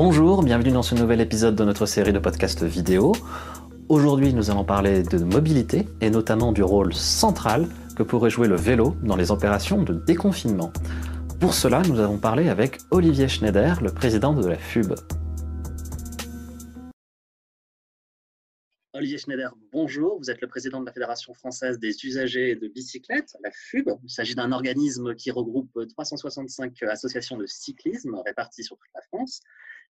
Bonjour, bienvenue dans ce nouvel épisode de notre série de podcasts vidéo. Aujourd'hui, nous allons parler de mobilité et notamment du rôle central que pourrait jouer le vélo dans les opérations de déconfinement. Pour cela, nous avons parlé avec Olivier Schneider, le président de la FUB. Olivier Schneider, bonjour. Vous êtes le président de la Fédération française des usagers de bicyclettes, la FUB. Il s'agit d'un organisme qui regroupe 365 associations de cyclisme réparties sur toute la France.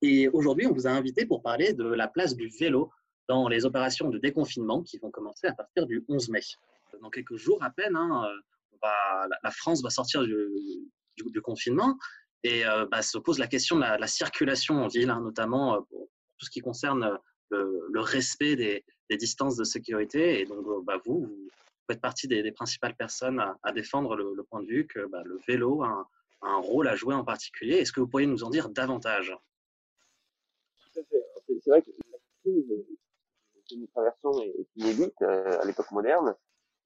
Et aujourd'hui, on vous a invité pour parler de la place du vélo dans les opérations de déconfinement qui vont commencer à partir du 11 mai. Dans quelques jours à peine, hein, la France va sortir du, confinement et euh, bah, se pose la question de la, circulation en ville, hein, notamment euh, pour tout ce qui concerne le, respect des, distances de sécurité. Et donc, euh, bah, vous, vous faites partie des, principales personnes à, défendre le, point de vue que bah, le vélo a un, rôle à jouer en particulier. Est-ce que vous pourriez nous en dire davantage? C'est vrai que la crise que nous traversons est inédite à l'époque moderne.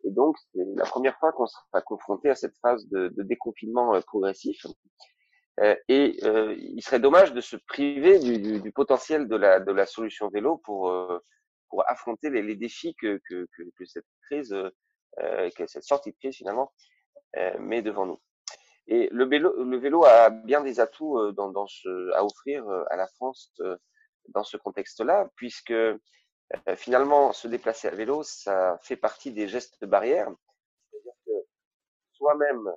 Et donc, c'est la première fois qu'on sera confronté à cette phase de, déconfinement euh, progressif. Euh, et euh, il serait dommage de se priver du, potentiel de la, solution vélo pour, euh, affronter les, défis que, cette crise, cette sortie de crise finalement, met devant nous. Et le vélo, a bien des atouts à offrir à la France dans ce contexte-là, puisque euh, finalement, se déplacer à vélo, ça fait partie des gestes de barrière. C'est-à-dire que soi-même,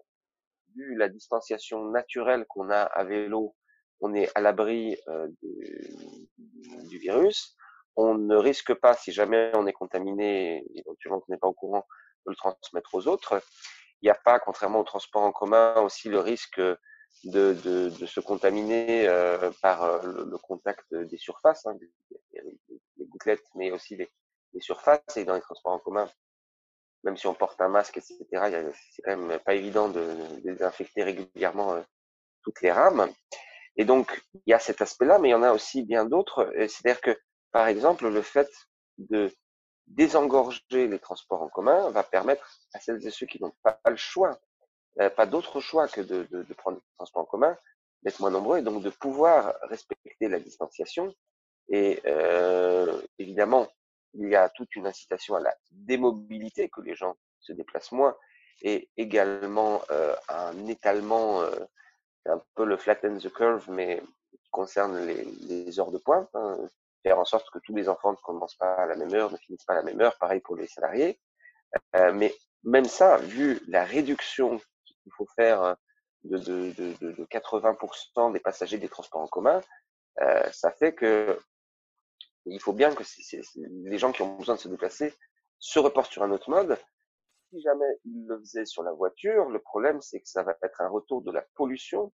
vu la distanciation naturelle qu'on a à vélo, on est à l'abri euh, du, virus. On ne risque pas, si jamais on est contaminé, éventuellement qu'on n'est pas au courant, de le transmettre aux autres. Il n'y a pas, contrairement au transport en commun, aussi le risque de, de, de se contaminer euh, par le, contact des surfaces, hein, les gouttelettes, mais aussi les, surfaces. Et dans les transports en commun, même si on porte un masque, etc., c'est quand même pas évident de, désinfecter régulièrement euh, toutes les rames. Et donc, il y a cet aspect-là, mais il y en a aussi bien d'autres. C'est-à-dire que, par exemple, le fait de désengorger les transports en commun va permettre à celles et ceux qui n'ont pas le choix, euh, pas d'autre choix que de, de, prendre les transports en commun, d'être moins nombreux et donc de pouvoir respecter la distanciation et euh, évidemment, il y a toute une incitation à la démobilité, que les gens se déplacent moins, et également euh, un étalement, euh, un peu le flatten the curve, mais qui concerne les, les heures de pointe, hein, faire en sorte que tous les enfants ne commencent pas à la même heure, ne finissent pas à la même heure, pareil pour les salariés. Euh, mais même ça, vu la réduction qu'il faut faire de, de, de, de 80% des passagers des transports en commun, euh, ça fait que il faut bien que les gens qui ont besoin de se déplacer se reportent sur un autre mode. Si jamais ils le faisaient sur la voiture, le problème c'est que ça va être un retour de la pollution.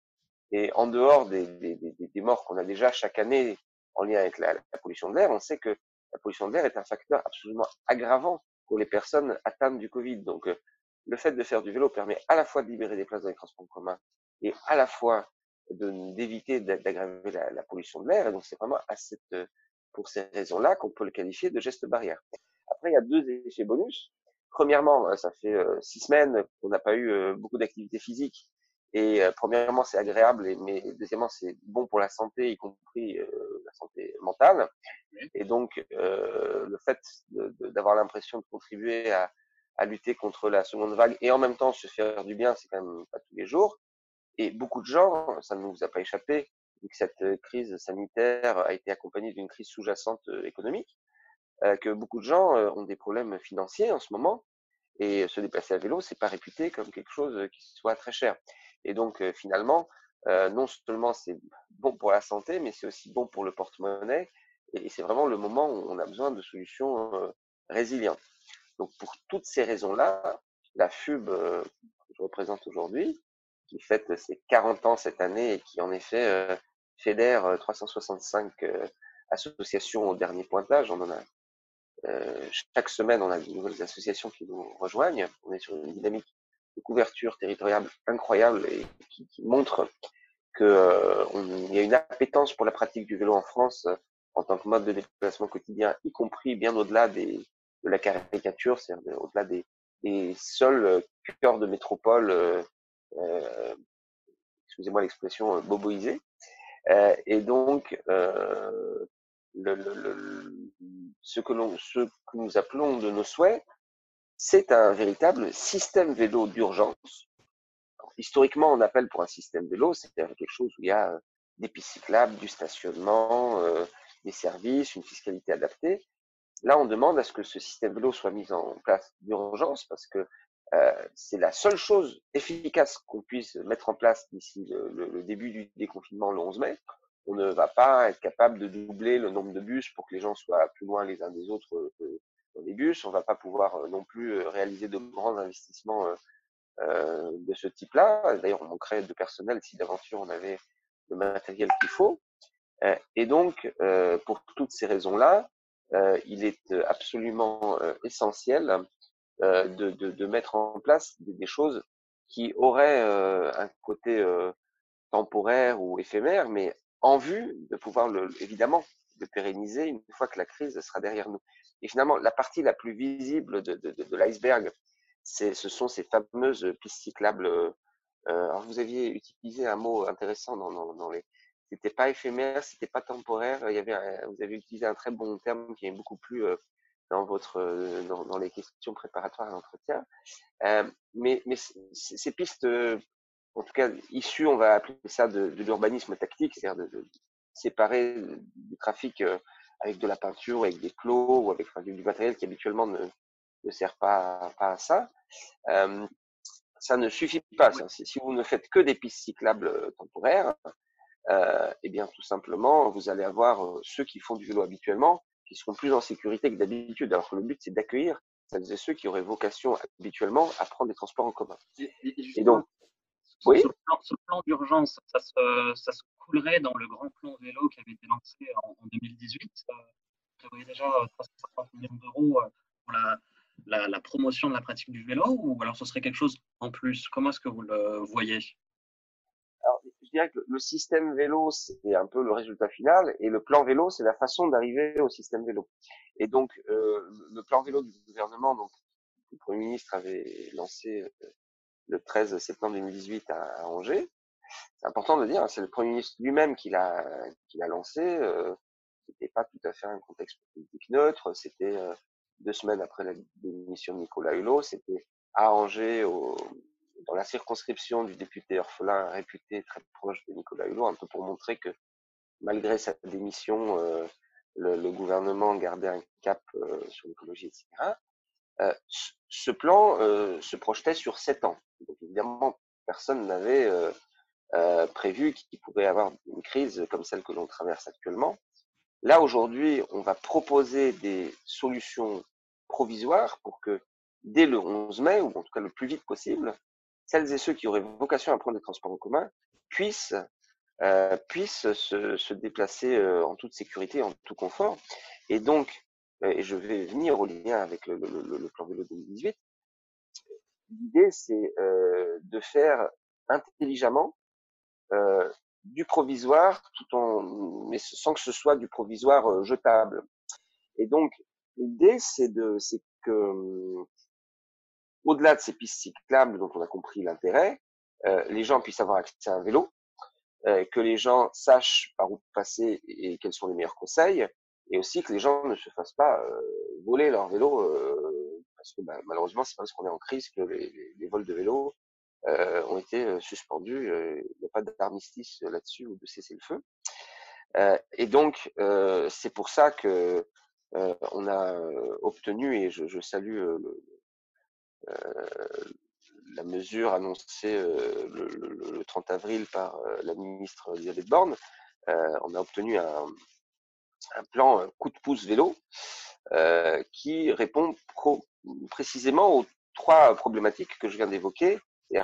Et en dehors des morts qu'on a déjà chaque année en lien avec la, la pollution de l'air, on sait que la pollution de l'air est un facteur absolument aggravant pour les personnes atteintes du Covid. Donc, euh, le fait de faire du vélo permet à la fois de libérer des places dans les transports en commun et à la fois d'éviter d'aggraver la, la, pollution de l'air. Et donc, c'est vraiment à cette, pour ces raisons-là qu'on peut le qualifier de geste barrière. Après, il y a deux effets bonus. Premièrement, euh, ça fait euh, six semaines qu'on n'a pas eu euh, beaucoup d'activité physique. Et premièrement, c'est agréable, mais deuxièmement, c'est bon pour la santé, y compris la santé mentale. Et donc, le fait d'avoir l'impression de contribuer à, à lutter contre la seconde vague et en même temps se faire du bien, c'est quand même pas tous les jours. Et beaucoup de gens, ça ne nous a pas échappé, vu que cette euh, crise sanitaire a été accompagnée d'une crise sous-jacente euh, économique, euh, que beaucoup de gens ont des problèmes financiers en ce moment, et se déplacer à vélo, c'est pas réputé comme quelque chose qui soit très cher. Et donc finalement, non seulement c'est bon pour la santé, mais c'est aussi bon pour le porte-monnaie, et c'est vraiment le moment où on a besoin de solutions résilientes. Donc pour toutes ces raisons-là, la FUB que je représente aujourd'hui, qui fête ses 40 ans cette année et qui en effet fédère 365 euh, euh, associations au dernier pointage. On en a euh, chaque semaine, on a de nouvelles associations qui nous rejoignent. On est sur une dynamique de couverture territoriale incroyable et qui, qui montre qu'il y a une appétence pour la pratique du vélo en France en tant que mode de déplacement quotidien, y compris bien au-delà des, la caricature, c'est-à-dire au-delà des, seuls cœurs de métropole, euh, excusez-moi l'expression, boboisés. et donc, ce que nous appelons de nos souhaits, c'est un véritable système vélo d'urgence. Historiquement, on appelle pour un système vélo, c'est-à-dire quelque chose où il y a des pistes cyclables, du stationnement, des services, une fiscalité adaptée. Là, on demande à ce que ce système vélo soit mis en place d'urgence parce que euh, c'est la seule chose efficace qu'on puisse mettre en place d'ici le, début du déconfinement le 11 mai. On ne va pas être capable de doubler le nombre de bus pour que les gens soient plus loin les uns des autres euh, dans les bus. On ne va pas pouvoir euh, non plus réaliser de grands investissements de ce type-là. D'ailleurs, on manquerait de personnel si d'aventure on avait le matériel qu'il faut. Et donc, pour toutes ces raisons-là, il est absolument essentiel euh, de, de, mettre en place des, choses qui auraient euh, un côté euh, temporaire ou éphémère, mais en vue de pouvoir évidemment de pérenniser une fois que la crise sera derrière nous. Et finalement, la partie la plus visible de, de, de l'iceberg, ce sont ces fameuses pistes cyclables. Euh, alors vous aviez utilisé un mot intéressant dans les. C'était pas éphémère, c'était pas temporaire. Il y avait, vous avez utilisé un très bon terme qui est beaucoup plus dans votre euh, dans, dans, les questions préparatoires à l'entretien. Euh, mais, mais ces pistes, euh, en tout cas issues, on va appeler ça de, de l'urbanisme tactique, c'est-à-dire de, de, séparer du trafic avec de la peinture, avec des clos ou avec du matériel qui habituellement ne, ne sert pas, pas à ça. Euh, ça ne suffit pas. Ça. Si vous ne faites que des pistes cyclables temporaires, euh, eh bien tout simplement, vous allez avoir ceux qui font du vélo habituellement qui seront plus en sécurité que d'habitude. Alors que le but, c'est d'accueillir celles et ceux qui auraient vocation habituellement à prendre des transports en commun. Et, donc, oui? Ce plan, d'urgence, ça se, ça se, coulerait dans le grand plan vélo qui avait été lancé en, 2018. Euh, prévoyait déjà 350 millions d'euros euh, pour la, la, la, promotion de la pratique du vélo ou alors ce serait quelque chose en plus? Comment est-ce que vous le voyez? Que le système vélo, c'est un peu le résultat final, et le plan vélo, c'est la façon d'arriver au système vélo. Et donc, euh, le plan vélo du gouvernement, donc, le Premier ministre avait lancé euh, le 13 septembre 2018 à, Angers. C'est important de dire, hein, c'est le Premier ministre lui-même qui l'a lancé. Euh, c'était pas tout à fait un contexte politique neutre. C'était euh, deux semaines après la démission de Nicolas Hulot. C'était à Angers, dans la circonscription du député orphelin réputé très proche de Nicolas Hulot, un peu pour montrer que malgré sa démission, euh, le, gouvernement gardait un cap euh, sur l'écologie, etc. Euh, ce plan se projetait sur sept ans. Donc évidemment, personne n'avait prévu qu'il pouvait y avoir une crise comme celle que l'on traverse actuellement. Là, aujourd'hui, on va proposer des solutions provisoires pour que dès le 11 mai, ou en tout cas le plus vite possible, celles et ceux qui auraient vocation à prendre des transports en commun puissent, euh, puissent se, se déplacer euh, en toute sécurité, en tout confort. Et donc, euh, et je vais venir au lien avec le, le, le plan vélo 2018, l'idée c'est euh, de faire intelligemment euh, du provisoire tout en mais sans que ce soit du provisoire euh, jetable. Et donc l'idée c'est de c'est que au-delà de ces pistes cyclables dont on a compris l'intérêt, euh, les gens puissent avoir accès à un vélo, euh, que les gens sachent par où passer et quels sont les meilleurs conseils, et aussi que les gens ne se fassent pas euh, voler leur vélo, parce que bah, malheureusement c'est parce qu'on est en crise que les, vols de vélos euh, ont été suspendus. Il n'y a pas d'armistice là-dessus ou de cessez-le-feu. et donc c'est pour ça que on a obtenu, et je, je salue le, la mesure annoncée euh, le, le, le, 30 avril par euh, la ministre Elisabeth Borne, on a obtenu un, un, plan coup de pouce vélo qui répond pro, précisément aux trois problématiques que je viens d'évoquer.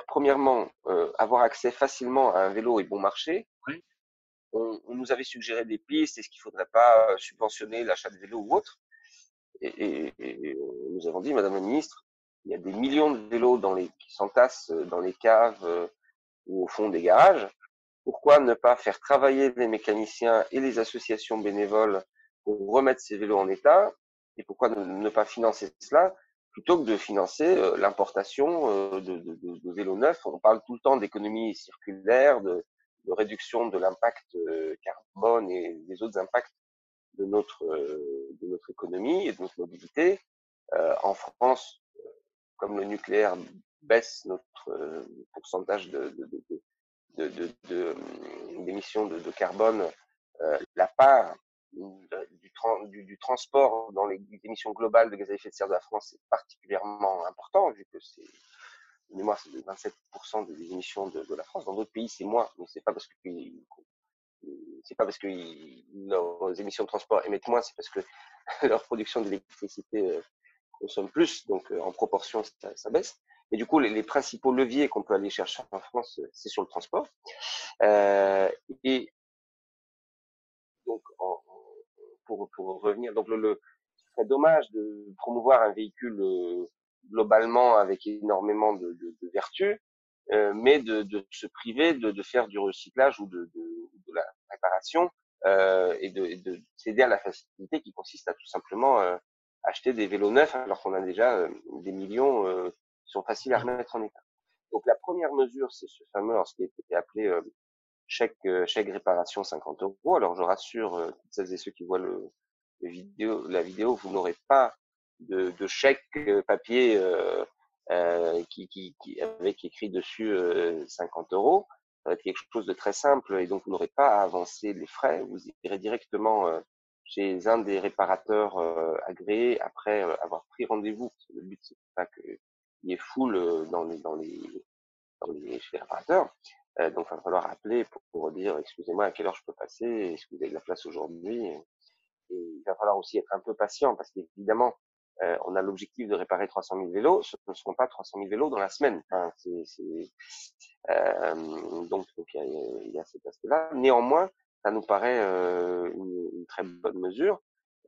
Premièrement, avoir accès facilement à un vélo et bon marché. Oui. On, on, nous avait suggéré des pistes, est-ce qu'il ne faudrait pas subventionner l'achat de vélos ou autre? Et, et, et, nous avons dit, Madame la Ministre, il y a des millions de vélos dans les, qui s'entassent euh, dans les caves euh, ou au fond des garages. Pourquoi ne pas faire travailler les mécaniciens et les associations bénévoles pour remettre ces vélos en état? Et pourquoi ne, pas financer cela plutôt que de financer euh, l'importation de, de, vélos neufs? On parle tout le temps d'économie circulaire, de réduction de l'impact carbone et des autres impacts de notre, de notre économie et de notre mobilité. en France, comme le nucléaire baisse notre pourcentage de, de, de, d'émissions de, carbone, la part du, transport dans les émissions globales de gaz à effet de serre de la France est particulièrement important, vu que c'est c'est 27% des émissions de, de, la France. Dans d'autres pays, c'est moins, mais c'est pas parce que c'est pas parce que leurs émissions de transport émettent moins, c'est parce que leur production d'électricité euh, consomme plus, donc euh, en proportion, ça, ça, baisse. Et du coup, les, les principaux leviers qu'on peut aller chercher en France, c'est sur le transport. Euh, et donc, en, pour, pour revenir, donc le, le, ce serait dommage de promouvoir un véhicule euh, globalement avec énormément de, de, de vertus, euh, mais de, de, se priver de, de, faire du recyclage ou de, de la réparation euh, et de, de céder à la facilité qui consiste à tout simplement euh, acheter des vélos neufs alors qu'on a déjà euh, des millions euh, qui sont faciles à remettre en état. Donc la première mesure, c'est ce fameux, ce qui a été appelé chèque, chèque réparation 50 euros. Alors je rassure toutes celles et ceux qui voient le, le vidéo, la vidéo, vous n'aurez pas de, de chèque papier euh, euh, qui, qui, qui, avec écrit dessus euh, 50 euros. Ça va être quelque chose de très simple et donc vous n'aurez pas à avancer les frais. Vous irez directement euh, chez un des réparateurs euh, agréés après avoir pris rendez-vous. Le but c'est pas qu'il y ait foule dans les dans les dans les chez les réparateurs. Euh, donc, il va falloir appeler pour, pour dire, excusez-moi, à quelle heure je peux passer Est-ce que vous avez de la place aujourd'hui Et il va falloir aussi être un peu patient parce qu'évidemment, euh, on a l'objectif de réparer 300 000 vélos. Ce ne seront pas 300 000 vélos dans la semaine. C'est, c'est, euh, donc, donc il y a, il y a cet aspect-là. Néanmoins, ça nous paraît euh, une, une, très bonne mesure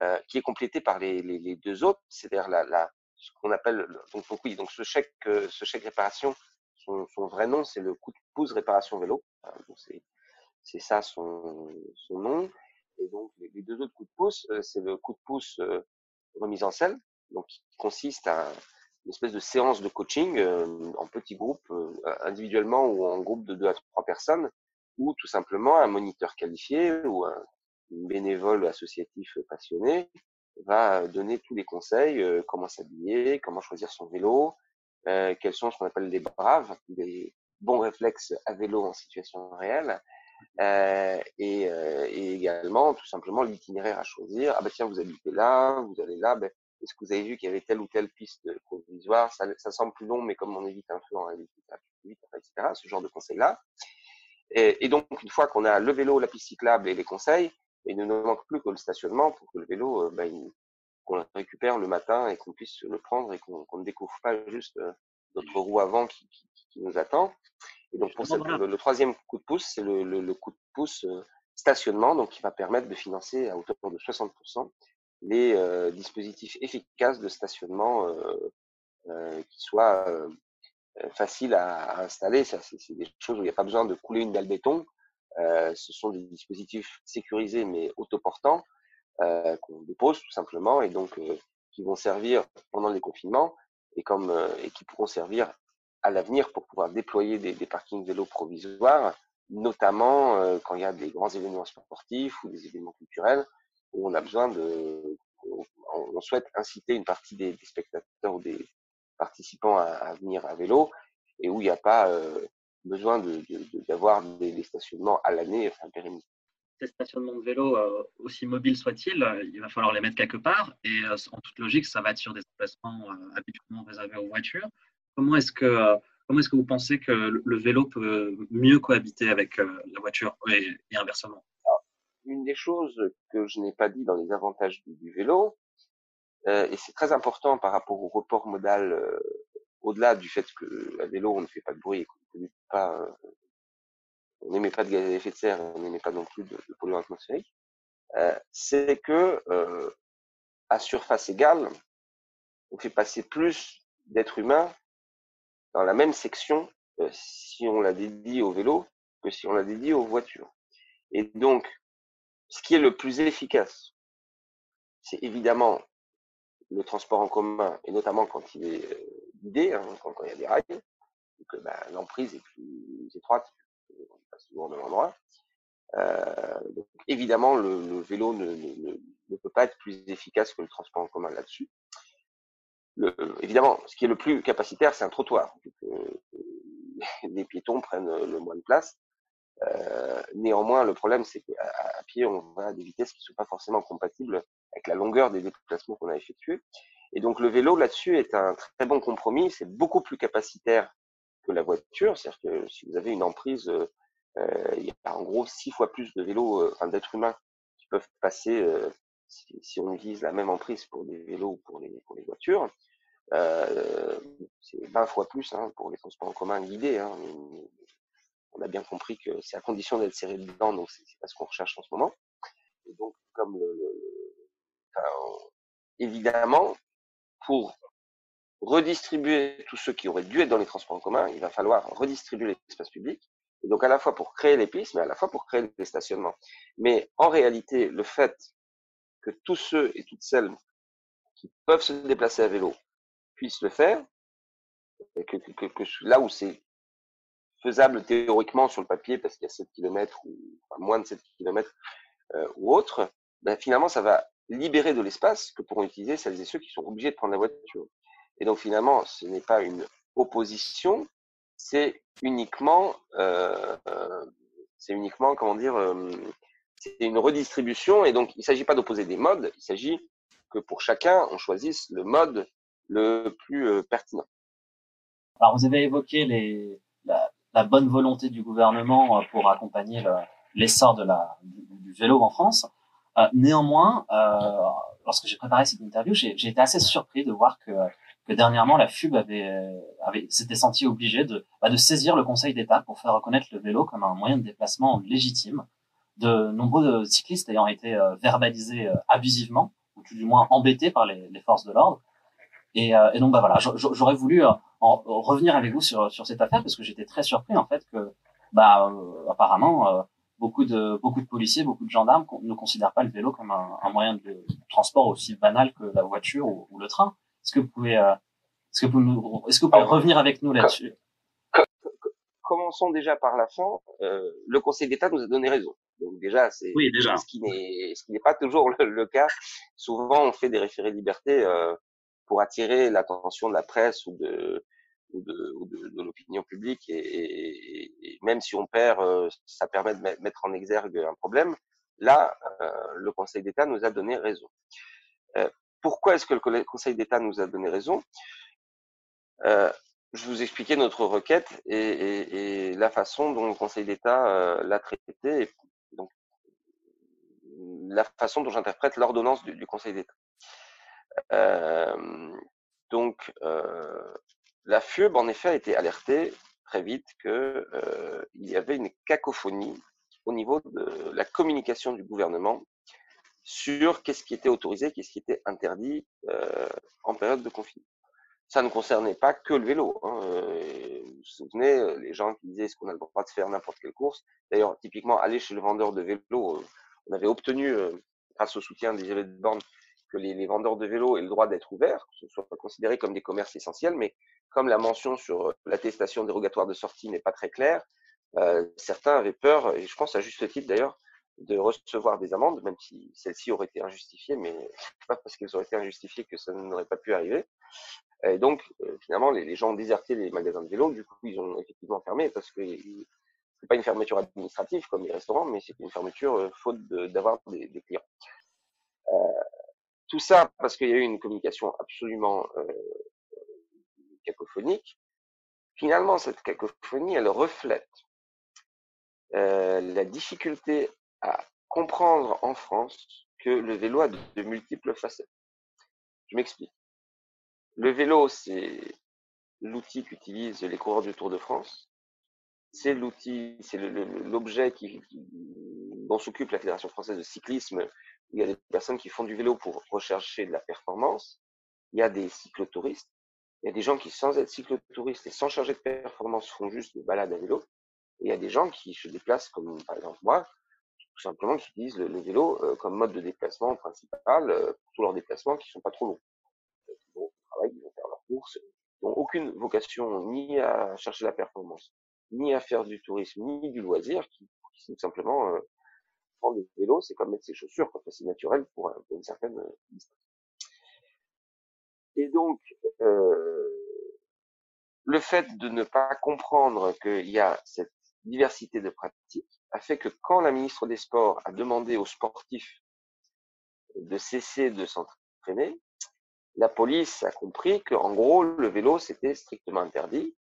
euh, qui est complétée par les, les, les deux autres, c'est-à-dire la, la, ce qu'on appelle donc, donc oui, donc ce chèque, ce chèque réparation, son, son vrai nom, c'est le coup de pouce réparation vélo. donc c'est, ça son, son nom. Et donc les, les deux autres coups de pouce, c'est le coup de pouce remise en selle, donc qui consiste à une espèce de séance de coaching en petits groupes, individuellement ou en groupe de deux à trois personnes, ou tout simplement un moniteur qualifié ou un bénévole associatif passionné va donner tous les conseils, euh, comment s'habiller, comment choisir son vélo, euh, quels sont ce qu'on appelle des braves, des bons réflexes à vélo en situation réelle, euh, et, euh, et, également tout simplement l'itinéraire à choisir. Ah ben tiens, vous habitez là, vous allez là, ben, est-ce que vous avez vu qu'il y avait telle ou telle piste provisoire? Ça, ça semble plus long, mais comme on évite un feu en réalité, ça plus vite, etc. Ce genre de conseils-là. Et, et, donc, une fois qu'on a le vélo, la piste cyclable et les conseils, il ne nous manque plus que le stationnement pour que le vélo, ben, qu'on le récupère le matin et qu'on puisse le prendre et qu'on qu ne découvre pas juste euh, notre roue avant qui, qui, qui nous attend. Et donc, pour cette, le, le, troisième coup de pouce, c'est le, le, le, coup de pouce euh, stationnement, donc qui va permettre de financer à hauteur de 60% les euh, dispositifs efficaces de stationnement euh, euh, qui soient euh, faciles à, à, installer. Ça, c'est des choses où il n'y a pas besoin de couler une dalle béton. ce sont des dispositifs sécurisés mais autoportants qu'on dépose tout simplement et donc qui vont servir pendant les confinements et comme et qui pourront servir à l'avenir pour pouvoir déployer des, des, parkings vélos provisoires, notamment euh, quand il y a des grands événements sportifs ou des événements culturels où on a besoin de, on, souhaite inciter une partie des, des spectateurs ou des participants à, à, venir à vélo et où il n'y a pas euh, besoin d'avoir de, de, des, des, stationnements à l'année, enfin pérennisés. Ces stationnements de vélo, euh, aussi mobiles soient-ils, euh, il va falloir les mettre quelque part et en toute logique, ça va être sur des emplacements habituellement réservés aux voitures. Comment est-ce que comment est-ce que vous pensez que le vélo peut mieux cohabiter avec la voiture et, et inversement? Une des choses que je n'ai pas dit dans les avantages du, du vélo, euh, et c'est très important par rapport au report modal, euh, au-delà du fait que à vélo on ne fait pas de bruit euh, on n'émet pas de gaz à effet de serre, on n'émet pas non plus de, de polluants atmosphériques, c'est que à surface égale, on fait passer plus d'êtres humains dans la même section si on la dédie au vélo que si on la dédie aux voitures. Et donc, ce qui est le plus efficace, c'est évidemment le transport en commun, et notamment quand il est guidé, hein, quand, il y a des rails, que bah, l'emprise est plus étroite, passe toujours au même endroit. Euh, donc, évidemment, le, vélo ne, ne, ne, peut pas être plus efficace que le transport en commun là-dessus. Le, évidemment, ce qui est le plus capacitaire, c'est un trottoir. les piétons prennent le moins de place. Euh, néanmoins, le problème, c'est qu'à pied, on va à des vitesses qui ne sont pas forcément compatibles avec la longueur des déplacements qu'on a effectués. Et donc, le vélo, là-dessus, est un très bon compromis. C'est beaucoup plus capacitaire que la voiture. C'est-à-dire que si vous avez une emprise, euh, il y a en gros six fois plus de vélos, euh, enfin d'êtres humains qui peuvent passer, euh, si, on utilise la même emprise pour des vélos ou pour les, les voitures. Euh, c'est 20 fois plus hein, pour les transports en commun guidés. Hein, on a bien compris que c'est à condition d'être serré dedans, donc c'est pas ce qu'on recherche en ce moment. Et donc, comme le, évidemment, pour redistribuer tous ceux qui auraient dû être dans les transports en commun, il va falloir redistribuer l'espace public. Et donc à la fois pour créer les pistes, mais à la fois pour créer les stationnements. Mais en réalité, le fait que tous ceux et toutes celles qui peuvent se déplacer à vélo puissent le faire, et que, là où c'est faisable théoriquement sur le papier parce qu'il y a 7 km ou moins de 7 km euh, ou autre, ben, finalement ça va libérer de l'espace que pourront utiliser celles et ceux qui sont obligés de prendre la voiture. Et donc finalement, ce n'est pas une opposition, c'est uniquement, euh, euh, c'est uniquement, comment dire, euh, c'est une redistribution. Et donc il ne s'agit pas d'opposer des modes, il s'agit que pour chacun, on choisisse le mode le plus euh, pertinent. Alors vous avez évoqué les, la, la, bonne volonté du gouvernement pour accompagner l'essor de la, du, vélo en France. Euh, néanmoins, euh, lorsque j'ai préparé cette interview, j'ai été assez surpris de voir que, que dernièrement la FUB avait, avait s'était senti obligée de, bah, de saisir le Conseil d'État pour faire reconnaître le vélo comme un moyen de déplacement légitime. De nombreux cyclistes ayant été euh, verbalisés euh, abusivement, ou tout du moins embêtés par les, les forces de l'ordre. Et, euh, et, donc bah voilà, j'aurais voulu en, revenir avec vous sur, sur cette affaire parce que j'étais très surpris en fait que bah apparemment beaucoup de beaucoup de policiers, beaucoup de gendarmes ne considèrent pas le vélo comme un, un moyen de transport aussi banal que la voiture ou, ou le train. Est-ce que vous pouvez, euh, est-ce que vous, est-ce que vous pouvez revenir avec nous là-dessus? Commençons déjà par la fin. Euh, le Conseil d'État nous a donné raison. Donc déjà, c'est oui, déjà. ce qui n'est ce qui n'est pas toujours le, cas. Souvent, on fait des référés de liberté euh, pour attirer l'attention de la presse ou de ou de, l'opinion publique et, et, et, même si on perd, euh, ça permet de mettre en exergue un problème. Là, euh, le Conseil d'État nous a donné raison. Euh, pourquoi est-ce que le Conseil d'État nous a donné raison? Je vous expliquais notre requête et, et, et, la façon dont le Conseil d'État l'a traité, donc la façon dont j'interprète l'ordonnance du, Conseil d'État. Donc, la FUB, en effet, a été alertée très vite qu'il euh, y avait une cacophonie au niveau de la communication du gouvernement sur qu'est-ce qui était autorisé, qu'est-ce qui était interdit euh, en période de confinement. Ça ne concernait pas que le vélo. Hein. Euh, vous vous souvenez, les gens qui disaient est-ce qu'on a le droit de faire n'importe quelle course? D'ailleurs, typiquement, aller chez le vendeur de vélo, on avait obtenu, grâce au soutien des de borne, les, vendeurs de vélo aient le droit d'être ouverts, que ce soit considéré comme des commerces essentiels, mais comme la mention sur l'attestation dérogatoire de sortie n'est pas très claire, euh, certains avaient peur, et je pense à juste titre d'ailleurs, de recevoir des amendes, même si celles-ci auraient été injustifiées, mais pas parce qu'elles auraient été injustifiées que ça n'aurait pas pu arriver. Et donc, euh, finalement, les, gens ont déserté les magasins de vélo, du coup, ils ont effectivement fermé parce que c'est pas une fermeture administrative comme les restaurants, mais c'est une fermeture euh, faute d'avoir de, des, clients. Euh, tout ça parce qu'il y a eu une communication absolument euh, cacophonique. Finalement, cette cacophonie, elle reflète euh, la difficulté à comprendre en France que le vélo a de, multiples facettes. Je m'explique. Le vélo, c'est l'outil qu'utilisent les coureurs du Tour de France. C'est l'outil, c'est l'objet dont s'occupe la Fédération française de cyclisme. Il y a des personnes qui font du vélo pour rechercher de la performance. Il y a des cyclotouristes. Il y a des gens qui, sans être cyclotouristes et sans charger de performance, font juste des balades à vélo. Et il y a des gens qui se déplacent, comme par exemple moi, tout simplement qui utilisent le, vélo euh, comme mode de déplacement principal euh, pour tous leurs déplacements qui sont pas trop longs. Ils vont au travail, ils vont faire leurs courses, ils n'ont aucune vocation ni à chercher la performance, ni à faire du tourisme, ni du loisir, qui, tout simplement euh, prendre le vélo, c'est comme mettre ses chaussures, quoi. c'est naturel pour, une certaine distance. Et donc, euh, le fait de ne pas comprendre qu'il y a cette diversité de pratiques a fait que quand la ministre des Sports a demandé aux sportifs de cesser de s'entraîner, la police a compris qu'en gros, le vélo, c'était strictement interdit.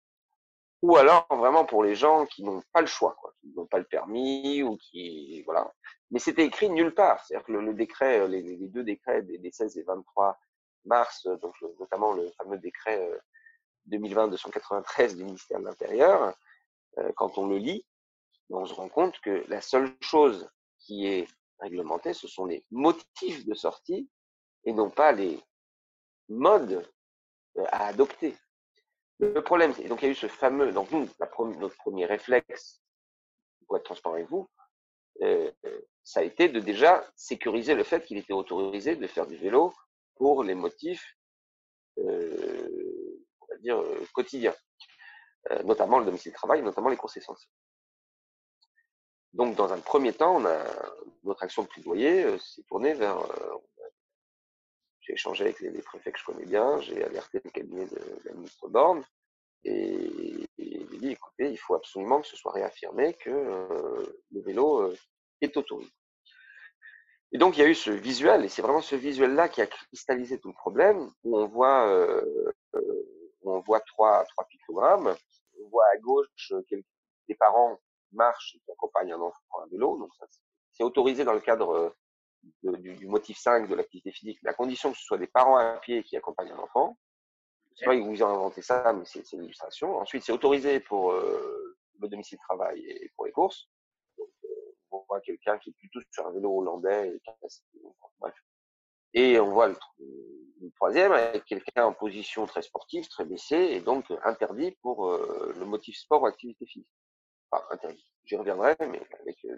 Ou alors, vraiment, pour les gens qui n'ont pas le choix, quoi, qui n'ont pas le permis, ou qui, voilà. Mais c'était écrit nulle part. C'est-à-dire que le, décret, les, les, deux décrets des, 16 et 23 mars, donc notamment le fameux décret 2020-293 euh, du ministère de l'Intérieur, euh, quand on le lit, on se rend compte que la seule chose qui est réglementée, ce sont les motifs de sortie et non pas les modes euh, à adopter. Le problème, et donc il y a eu ce fameux, donc nous, notre premier réflexe, pour être transparent avec vous, euh, ça a été de déjà sécuriser le fait qu'il était autorisé de faire du vélo pour les motifs, euh, on va dire, euh, quotidiens, euh, notamment le domicile de travail, notamment les courses essentielles. Donc, dans un premier temps, on a, notre action de plaidoyer s'est tournée vers j'ai échangé avec les, préfets que je connais bien, j'ai alerté le cabinet de, la ministre Borne et, et j'ai dit écoutez, il faut absolument que ce soit réaffirmé que euh, le vélo euh, est autorisé. Et donc il y a eu ce visuel, et c'est vraiment ce visuel-là qui a cristallisé tout le problème, où on voit, euh, on voit trois, trois pictogrammes. On voit à gauche des parents marchent et qui accompagnent un enfant à vélo, donc c'est autorisé dans le cadre du, motif 5 de l'activité physique, la condition que ce soit des parents à pied qui accompagnent un enfant. Je sais pas où ils ont inventé ça, mais c'est une illustration. Ensuite, c'est autorisé pour euh, le domicile de travail et pour les courses. Donc, euh, on voit quelqu'un qui est plutôt sur un vélo hollandais. Et, bref. et on voit le, troisième avec quelqu'un en position très sportive, très baissée, et donc interdit pour euh, le motif sport ou activité physique. Enfin, interdit. J'y reviendrai, mais avec euh.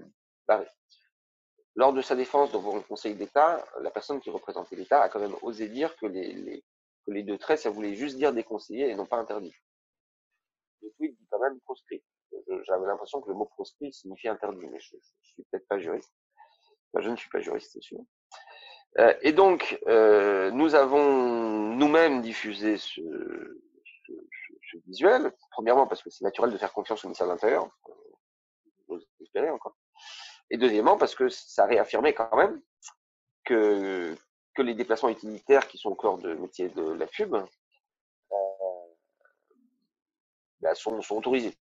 Lors de sa défense devant le Conseil d'État, la personne qui représentait l'État a quand même osé dire que les, que les deux traits, ça voulait juste dire déconseillé et non pas interdit. Le tweet dit quand même proscrit. J'avais l'impression que le mot proscrit signifie interdit, mais je, ne suis peut-être pas juriste. je ne suis pas juriste, c'est sûr. Euh, et donc, euh, nous avons nous-mêmes diffusé ce, ce, ce, visuel. Premièrement, parce que c'est naturel de faire confiance au ministère de l'Intérieur. espérer encore. Et deuxièmement, parce que ça réaffirmait quand même que, que les déplacements utilitaires qui sont au cœur de métier de la FUB euh, bah, sont, autorisés.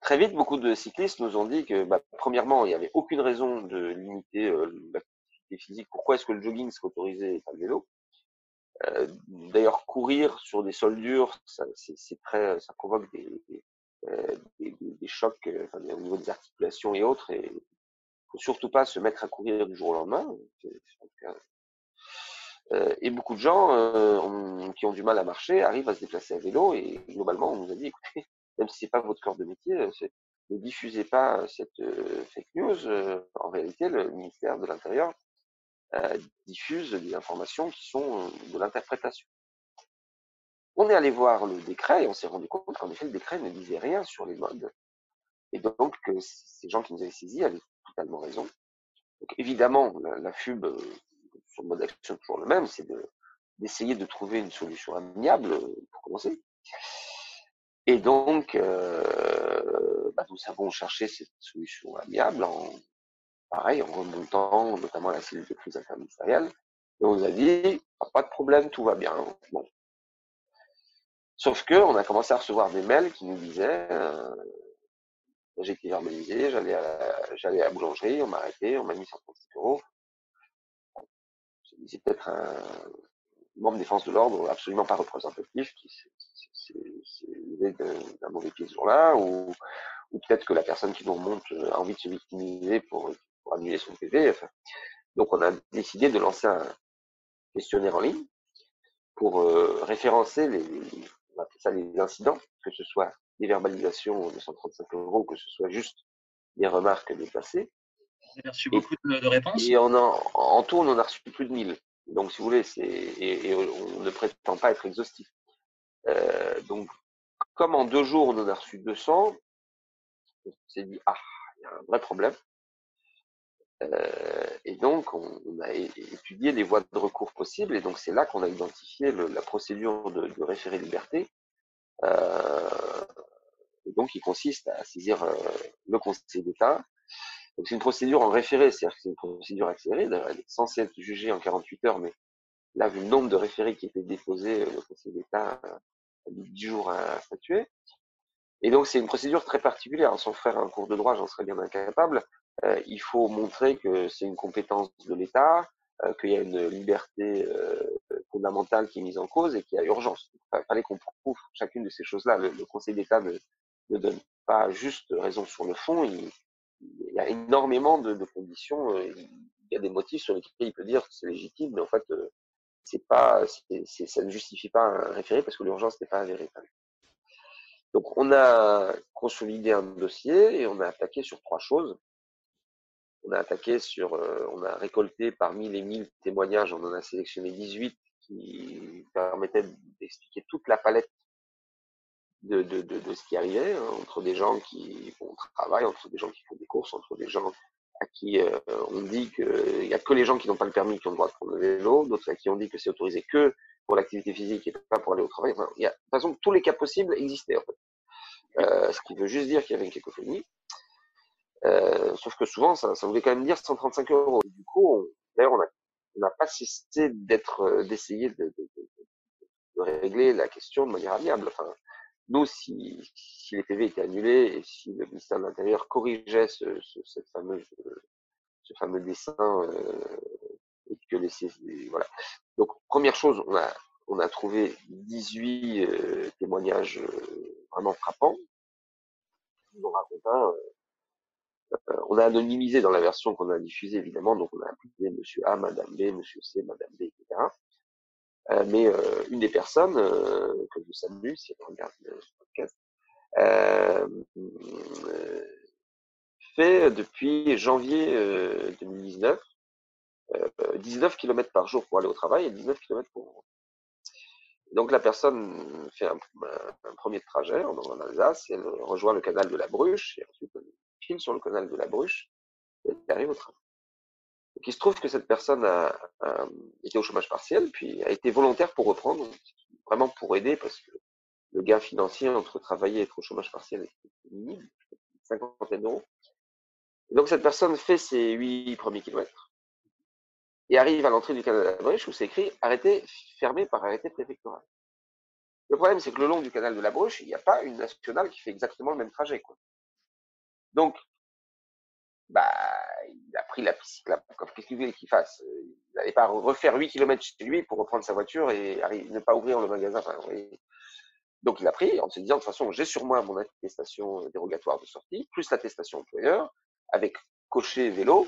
Très vite, beaucoup de cyclistes nous ont dit que, bah, premièrement, il n'y avait aucune raison de limiter euh, l'activité physique. Pourquoi est-ce que le jogging serait autorisé et pas le vélo? Euh, D'ailleurs, courir sur des sols durs, ça, provoque des, des, des, chocs euh, enfin, au niveau des articulations et autres. Et faut surtout pas se mettre à courir du jour au lendemain. Euh, et beaucoup de gens euh, qui ont du mal à marcher arrivent à se déplacer à vélo et globalement on nous a dit écoutez, même si c'est pas votre corps de métier, ne diffusez pas cette fake news. en réalité, le ministère de l'Intérieur diffuse des informations qui sont de l'interprétation. On est allé voir le décret et on s'est rendu compte qu'en effet, le décret ne disait rien sur les modes. Et donc, ces gens qui nous avaient saisis avaient totalement raison. Donc, évidemment, la, FUB, euh, le mode d'action toujours le même, c'est d'essayer de trouver une solution amiable euh, pour commencer. Et donc, euh, bah, nous avons cherché cette solution amiable en, pareil, en remontant notamment à la cellule de crise interministérielle. Et on nous a dit, pas de problème, tout va bien. Bon, Sauf que on a commencé à recevoir des mails qui nous disaient euh, j'ai été verbalisé, j'allais à, j'allais à la boulangerie, on m'a arrêté, on m'a mis 135 euros. C'est peut-être un membre forces de l'ordre absolument pas représentatif qui s'est levé d'un mauvais pied ce jour-là, ou, ou peut-être que la personne qui nous remonte a envie de se victimiser pour, pour annuler son PV. donc on a décidé de lancer un questionnaire en ligne pour euh, référencer les, on appelle ça les incidents, que ce soit des verbalisations de 135 euros, que ce soit juste des remarques déplacées. Vous avez reçu beaucoup de, réponses Et en, en, tout, on en a reçu plus de 1000. Donc, si vous voulez, c'est, et, on ne prétend pas être exhaustif. Euh, donc, comme en deux jours, on en a reçu 200, on s'est dit, ah, il y a un vrai problème. Euh, et donc, on, a étudié les voies de recours possibles, et donc c'est là qu'on a identifié la procédure de, référé liberté, euh, donc qui consiste à saisir euh, le Conseil d'État. Donc c'est une procédure en référé, c'est-à-dire que c'est une procédure accélérée, elle est censée être jugée en 48 heures, mais là, vu le nombre de référés qui étaient déposés, le Conseil d'État a mis 10 jours à statuer. Et donc, c'est une procédure très particulière. Sans faire un cours de droit, j'en serais bien incapable. Euh, il faut montrer que c'est une compétence de l'État, euh, qu'il y a une liberté euh, fondamentale qui est mise en cause et qu'il y a urgence. Il fallait qu'on prouve chacune de ces choses-là. Le, Conseil d'État ne, ne, donne pas juste raison sur le fond. Il, il y a énormément de, de, conditions. Il y a des motifs sur lesquels il peut dire que c'est légitime, mais en fait, c'est pas, ça ne justifie pas un référé parce que l'urgence n'est pas avérée. Donc, on a consolidé un dossier et on a attaqué sur trois choses. On a attaqué sur, euh, on a récolté parmi les 1000 témoignages, on en a sélectionné 18 qui permettaient d'expliquer toute la palette de, ce qui arrivait, hein, entre des gens qui font travail, entre des gens qui font des courses, entre des gens à qui euh, on dit qu'il n'y a que les gens qui n'ont pas le permis qui ont le droit de prendre le vélo, d'autres à qui on dit que c'est autorisé que pour l'activité physique et pas pour aller au travail. Enfin, y a, de toute façon, tous les cas possibles existaient. En fait. euh, ce qui veut juste dire qu'il y avait une cacophonie. Euh, sauf que souvent, ça, ça, voulait quand même dire 135 euros. Du coup, d'ailleurs, on n'a pas cessé d'être, euh, d'essayer de, de, de, de, régler la question de manière amiable. Enfin, nous, si, si les PV étaient annulés et si le ministère de l'Intérieur corrigeait ce, ce, cette fameuse, ce fameux dessin euh, et que les, voilà. Donc, première chose, on a, on a trouvé 18 euh, témoignages euh, vraiment frappants. Nous racontant, on a anonymisé dans la version qu'on a diffusée, évidemment, donc on a appelé Monsieur A, Madame B, Monsieur C, Madame B, etc. Euh, mais euh, une des personnes euh, que je salue, si elle regarde ce podcast, fait depuis janvier 2019 19 km par jour pour aller au travail et 19 km pour. Donc la personne fait un, premier trajet en, Alsace, elle rejoint le canal de la Bruche, et ensuite file sur le canal de la Bruche, et arrive au travail. Donc il se trouve que cette personne a, été au chômage partiel, puis a été volontaire pour reprendre, vraiment pour aider, parce que le gain financier entre travailler et être au chômage partiel est minime, 50 d'euros. Donc cette personne fait ses huit premiers kilomètres et arrive à l'entrée du canal de la Bruche où c'est écrit arrêté, fermé par arrêté préfectoral. Le problème, c'est que le long du canal de la Bruche, il n'y a pas une nationale qui fait exactement le même trajet. Donc, bah, il a pris la piste Qu'est-ce qu'il voulait qu'il fasse Il n'allait pas refaire 8 km chez lui pour reprendre sa voiture et ne pas ouvrir le magasin. Donc, il a pris en se disant, de toute façon, j'ai sur moi mon attestation dérogatoire de sortie, plus l'attestation employeur, avec cocher vélo.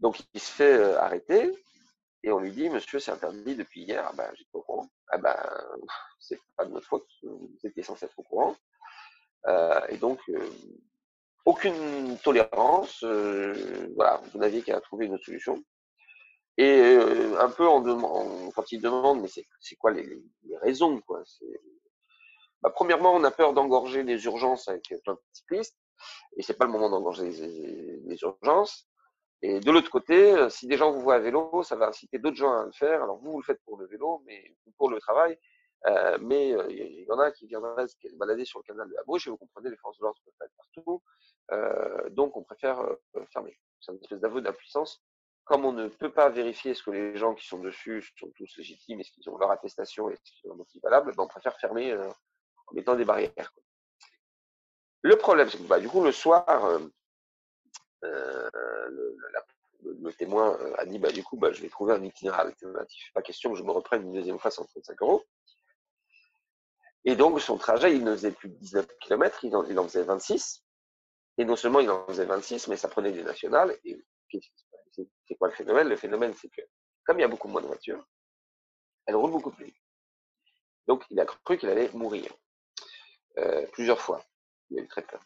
Donc, il se fait euh, arrêter et on lui dit, monsieur, c'est interdit depuis hier. Ah ben, j'étais au courant. Ah ben, c'est pas de notre faute. Vous étiez censé être au courant. Euh, et donc, euh, aucune tolérance. Euh, voilà, vous n'aviez qu'à trouver une autre solution. Et euh, un peu en, en, quand ils demandent, mais c'est quoi les, raisons quoi bah, Premièrement, on a peur d'engorger les urgences avec plein de cyclistes, et c'est pas le moment d'engorger les, les, urgences. Et de l'autre côté, euh, si des gens vous voient à vélo, ça va inciter d'autres gens à le faire. Alors vous, vous le faites pour le vélo, mais pour le travail. Euh, mais il y en a qui viendraient se balader sur le canal de la Bouche, et vous comprenez, les forces de l'ordre peuvent pas être partout. Euh, donc, on préfère euh, fermer. C'est une espèce d'aveu d'impuissance. Comme on ne peut pas vérifier ce que les gens qui sont dessus sont tous légitimes, est-ce qu'ils ont leur attestation est-ce qu'ils ont un motif valable, ben on préfère fermer euh, en mettant des barrières. Le problème, c'est que bah, du coup, le soir, euh, le, témoin a dit bah, du coup, bah, je vais trouver un itinéraire alternatif. Pas question que je me reprenne une deuxième fois 135 euros. Et donc, son trajet, il ne faisait plus de 19 km, il en, il en faisait 26. Et non seulement il en faisait 26, mais ça prenait des nationales. Et c'est quoi le phénomène? Le phénomène, c'est que comme il y a beaucoup moins de voitures, elles roulent beaucoup plus vite. Donc il a cru qu'il allait mourir euh, plusieurs fois. Il a eu très peur.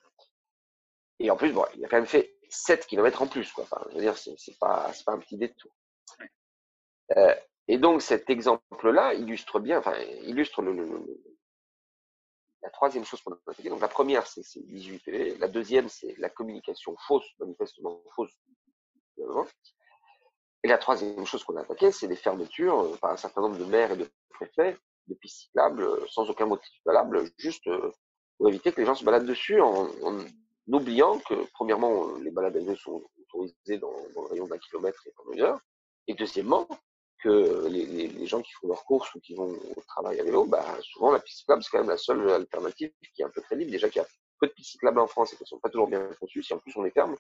Et en plus, bon, il a quand même fait 7 km en plus. Quoi. Enfin, je veux dire, c'est pas, pas un petit détour. Euh, et donc cet exemple-là illustre bien, enfin illustre le, le, la troisième chose qu'on a attaqué, donc la première, c'est 18 PV, la deuxième, c'est la communication fausse, manifestement fausse. Et la troisième chose qu'on a attaqué, c'est les fermetures euh, par un certain nombre de maires et de préfets de pistes cyclables euh, sans aucun motif valable, juste euh, pour éviter que les gens se baladent dessus en, oubliant que, premièrement, les balades à sont autorisées dans, dans le rayon d'un kilomètre et pendant une heure, et deuxièmement, que les, les, les, gens qui font leurs courses ou qui vont au travail à vélo, bah, souvent la piste cyclable, c'est quand même la seule alternative qui est un peu crédible. Déjà qu'il y a peu de pistes cyclables en France et qu'elles sont pas toujours bien conçues, si en plus on les ferme,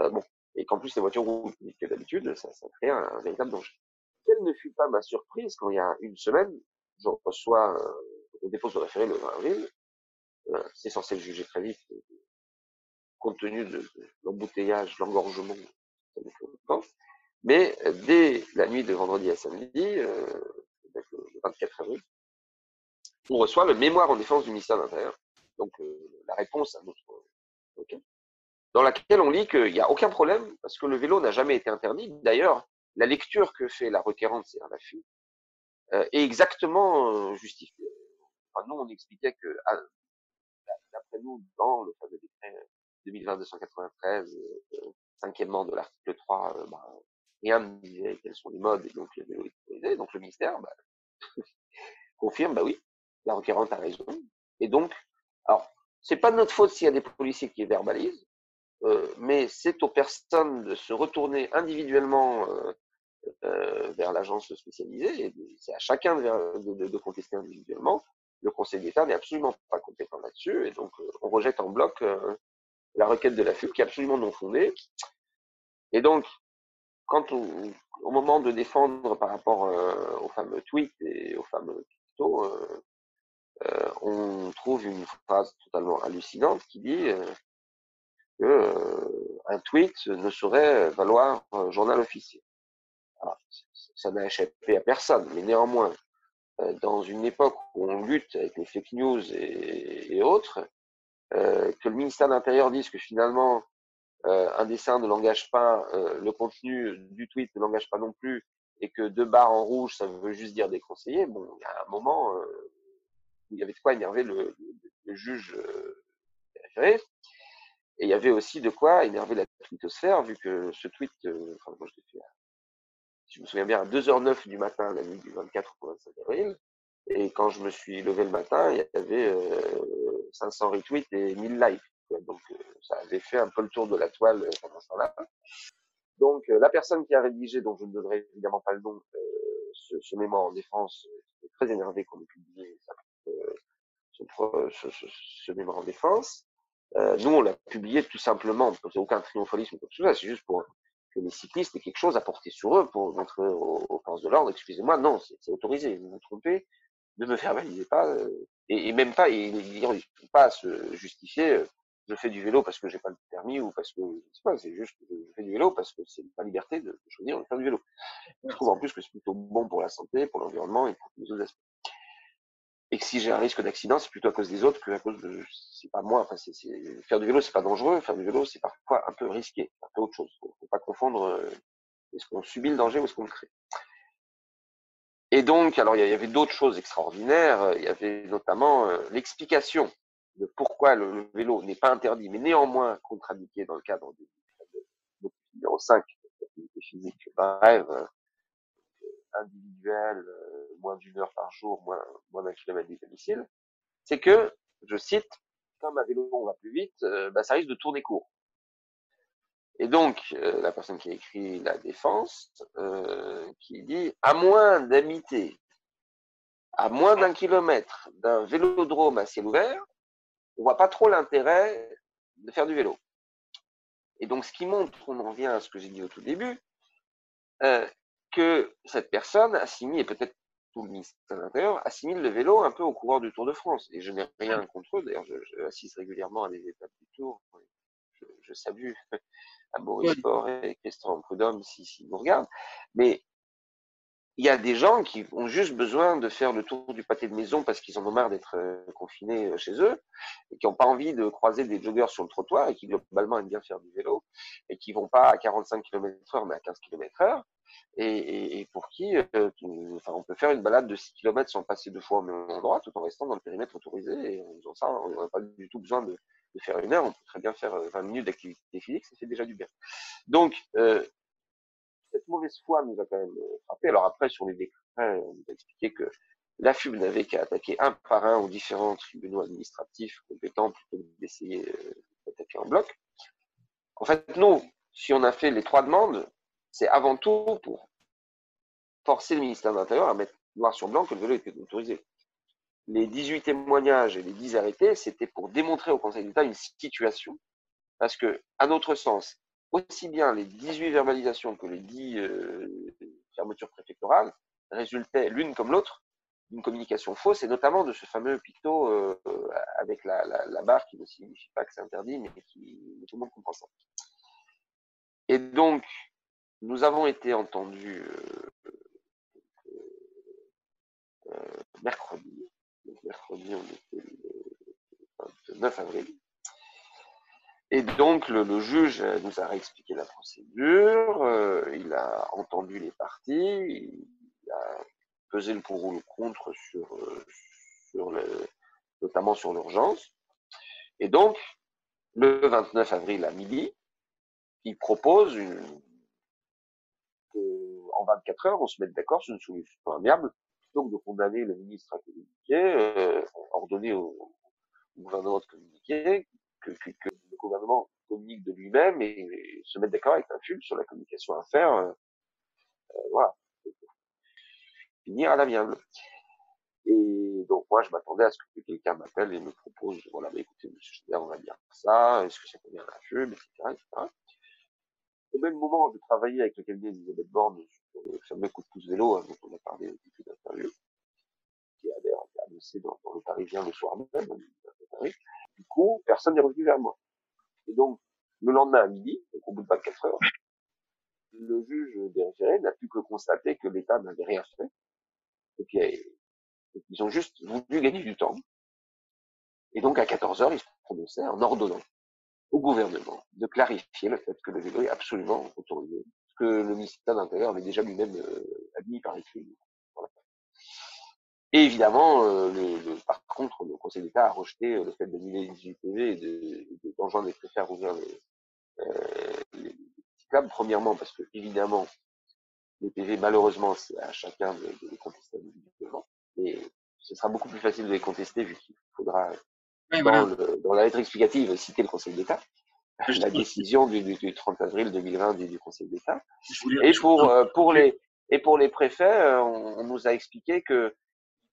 euh, bon, et qu'en plus les voitures roulent plus que d'habitude, ça, ça crée un, véritable danger. Quelle ne fut pas ma surprise quand il y a une semaine, je reçois, euh, on dépose le référé le 20 avril, euh, c'est censé le juger très vite, compte tenu de, de l'embouteillage, l'engorgement, mais euh, dès la nuit de vendredi à samedi, euh, le 24 avril, on reçoit le mémoire en défense du ministère de l'Intérieur, donc euh, la réponse à notre okay, dans laquelle on lit qu'il n'y a aucun problème parce que le vélo n'a jamais été interdit. D'ailleurs, la lecture que fait la requérante, c'est un affût, euh, est exactement euh, justifiée. Enfin, nous, on expliquait que, d'après nous, dans le fameux décret 2020-293, euh, cinquièmement de l'article 3, bah, rien ne disait quels sont les modes et donc le vélo est autorisé. Donc le ministère bah, confirme, bah oui, la requérante a raison. Et donc, alors, c'est pas de notre faute s'il y a des policiers qui verbalisent, euh, mais c'est aux personnes de se retourner individuellement euh, euh, vers l'agence spécialisée, et c'est à chacun de, contester individuellement. Le Conseil d'État n'est absolument pas compétent là-dessus, et donc on rejette en bloc la requête de la FUB qui est absolument non fondée. Et donc, quand au moment de défendre par rapport euh, aux fameux tweets et aux fameux tutos, euh, euh, on trouve une phrase totalement hallucinante qui dit que un tweet ne saurait valoir un journal officiel. Ça n'a échappé à personne, mais néanmoins, dans une époque où on lutte avec les fake news et, et autres, que le ministère de l'Intérieur dise que finalement euh, un dessin ne l'engage pas, euh, le contenu du tweet ne l'engage pas non plus, et que deux barres en rouge, ça veut juste dire déconseiller, bon, il y a un moment euh, où il y avait de quoi énerver le, le, le juge euh, référé, et il y avait aussi de quoi énerver la twittosphère, vu que ce tweet, euh, enfin, moi je l'ai fait, si je me souviens bien, à 2h09 du matin, la nuit du 24 au 25 avril, et quand je me suis levé le matin, il y avait 500 retweets et 1000 likes. Donc, euh, ça avait fait un peu le tour de la toile euh, pendant ce temps-là. Donc, euh, la personne qui a rédigé, dont je ne donnerai évidemment pas le nom, ce, ce mémoire en défense, était très énervé qu'on ait publié ce, ce, mémoire en défense. nous, on l'a publié tout simplement, a aucun triomphalisme ou quoi que ce soit, c'est juste pour que les cyclistes aient quelque chose à porter sur eux pour montrer aux, forces de l'ordre, excusez-moi, non, c'est autorisé, vous vous trompez, ne me verbalisez pas, et, et, même pas, et, il ne pas se justifier, je fais du vélo parce que j'ai pas le permis ou parce que c'est pas, c'est juste que je fais du vélo parce que c'est ma liberté de, choisir de faire du vélo. Je trouve en plus que c'est plutôt bon pour la santé, pour l'environnement et pour tous les autres aspects. Et que si j'ai un risque d'accident, c'est plutôt à cause des autres que à cause de, c'est pas moi. Enfin, c'est, faire du vélo, c'est pas dangereux. Faire du vélo, c'est parfois un peu risqué, un peu autre chose. Faut, faut pas confondre euh, est-ce qu'on subit le danger ou est-ce qu'on le crée. Et donc, alors il y avait d'autres choses extraordinaires. Il y avait notamment euh, l'explication de pourquoi le, vélo n'est pas interdit, mais néanmoins contre-indiqué dans le cadre du numéro 5, l'activité physique brève, euh, individuelle, euh, moins d'une heure par jour, moins, moins d'un kilomètre du domicile, c'est que, je cite, comme à vélo va plus vite, euh, bah, ça risque de tourner court. Et donc, euh, la personne qui a écrit la défense, euh, qui dit, à moins d'habiter à moins d'un kilomètre d'un vélodrome à ciel ouvert, on voit pas trop l'intérêt de faire du vélo. Et donc, ce qui montre, on en revient à ce que j'ai dit au tout début, euh, que cette personne assimile, et peut-être tout le ministère de l'Intérieur, assimile le vélo un peu au coureur du Tour de France. Et je n'ai rien contre eux, d'ailleurs, je, je, assiste régulièrement à des étapes du Tour. Je, je salue à Maurice Faure et Christian Prudhomme s'ils si, si nous regardent. Mais il y a des gens qui ont juste besoin de faire le tour du pâté de maison parce qu'ils en ont marre d'être euh, confinés euh, chez eux et qui n'ont pas envie de croiser des joggeurs sur le trottoir et qui globalement aiment bien faire du vélo et qui vont pas à 45 km heure mais à 15 km heure et, pour qui euh, enfin, on peut faire une balade de 6 km sans passer deux fois au même endroit tout en restant dans le périmètre autorisé et en faisant ça on n'a pas du tout besoin de, faire une heure. On peut très bien faire 20 minutes d'activité physique ça fait déjà du bien. Donc cette mauvaise foi nous a quand même euh, frappé. Alors après, sur les décrets, on nous a expliqué que la FUB n'avait qu'à attaquer un par un aux différents tribunaux administratifs compétents plutôt que d'essayer euh, d'attaquer en bloc. En fait, nous, si on a fait les trois demandes, c'est avant tout pour forcer le ministère de l'Intérieur à mettre noir sur blanc que le vélo était autorisé. Les 18 témoignages et les 10 arrêtés, c'était pour démontrer au Conseil d'État une situation, parce que, à notre sens, aussi bien les 18 verbalisations que les 10 euh, fermetures préfectorales résultaient l'une comme l'autre d'une communication fausse, et notamment de ce fameux picto euh, avec la, barre qui ne signifie pas que c'est interdit, mais qui tout le monde comprend. Et donc, nous avons été entendus euh, mercredi. mercredi, on était le 9 avril. Et donc, le, juge nous a réexpliqué la procédure, euh, il a entendu les parties, il a pesé le pour ou le contre sur, euh, sur le, notamment sur l'urgence. Et donc, le 29 avril à midi, il propose une, en 24 heures, on se mette d'accord sur une solution amiable, que de condamner le ministre à communiquer, euh, ordonner au, gouvernement de communiquer, que, que gouvernement communique de lui-même et, se mettre d'accord avec un FUB sur la communication à faire. Euh, euh, voilà. Finir à l'amiable. Et donc moi, je m'attendais à ce que quelqu'un m'appelle et me propose, voilà, bah, écoutez, monsieur Schneider, on va dire ça, est-ce que ça convient à la FUB, etc.. Au même moment, je travaillais avec le cabinet d'Elisabeth Borne sur le fameux coup de pouce vélo hein, dont on a parlé au début d'interview, qui a d'ailleurs été annoncé dans, le Parisien le soir même, hein, du coup, personne n'est revenu vers moi. Donc, le lendemain à midi, donc au bout de 24 heures, le juge des référés n'a plus que constater que l'État n'avait rien fait. Et puis, ils ont juste voulu gagner du temps. Et donc, à 14 heures, ils se prononçaient en ordonnant au gouvernement de clarifier le fait que le vélo est absolument autorisé. Ce que le ministère de l'Intérieur avait déjà lui-même euh, admis par écrit. Et évidemment, euh, le, par contre, le Conseil d'État a rejeté euh, le fait d'annuler les 18 PV et de, d'enjoindre les préfets à rouvrir les, euh, les cyclables. Premièrement, parce que évidemment, les PV, malheureusement, c'est à chacun de, de les contester individuellement. Et ce sera beaucoup plus facile de les contester vu qu'il faudra, dans, le, dans, la lettre explicative, citer le Conseil d'État. La décision du, du, 30 avril 2020 du, du Conseil d'État. Et pour, euh, pour les, et pour les préfets, on, on nous a expliqué que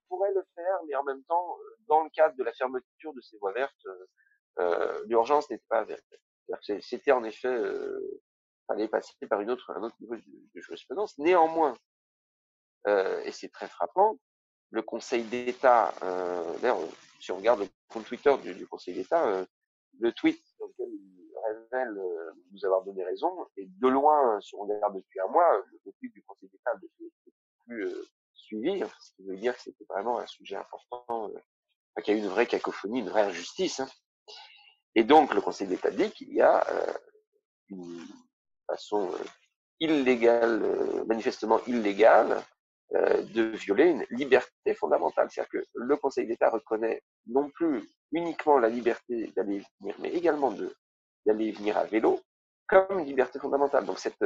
pourrait le faire, mais en même temps, euh, dans le cadre de la fermeture de ces voies vertes, euh, euh l'urgence n'était pas avérée. C'était en effet, euh, fallait passer par une autre, un autre niveau de, de jurisprudence. Néanmoins, et c'est très frappant, le Conseil d'État, d'ailleurs, si on regarde le compte Twitter du, Conseil d'État, le tweet dans lequel il révèle nous avoir donné raison, et de loin, si on regarde depuis un mois, le tweet du Conseil d'État n'est plus suivi, hein, ce qui veut dire que c'était vraiment un sujet important, euh, qu'il y a eu une vraie cacophonie, une vraie injustice. Hein. Et donc le Conseil d'État dit qu'il y a euh, une façon euh, illégale, euh, manifestement illégale, de violer une liberté fondamentale. C'est-à-dire que le Conseil d'État reconnaît non plus uniquement la liberté d'aller venir, mais également d'aller venir à vélo comme liberté fondamentale. Donc cette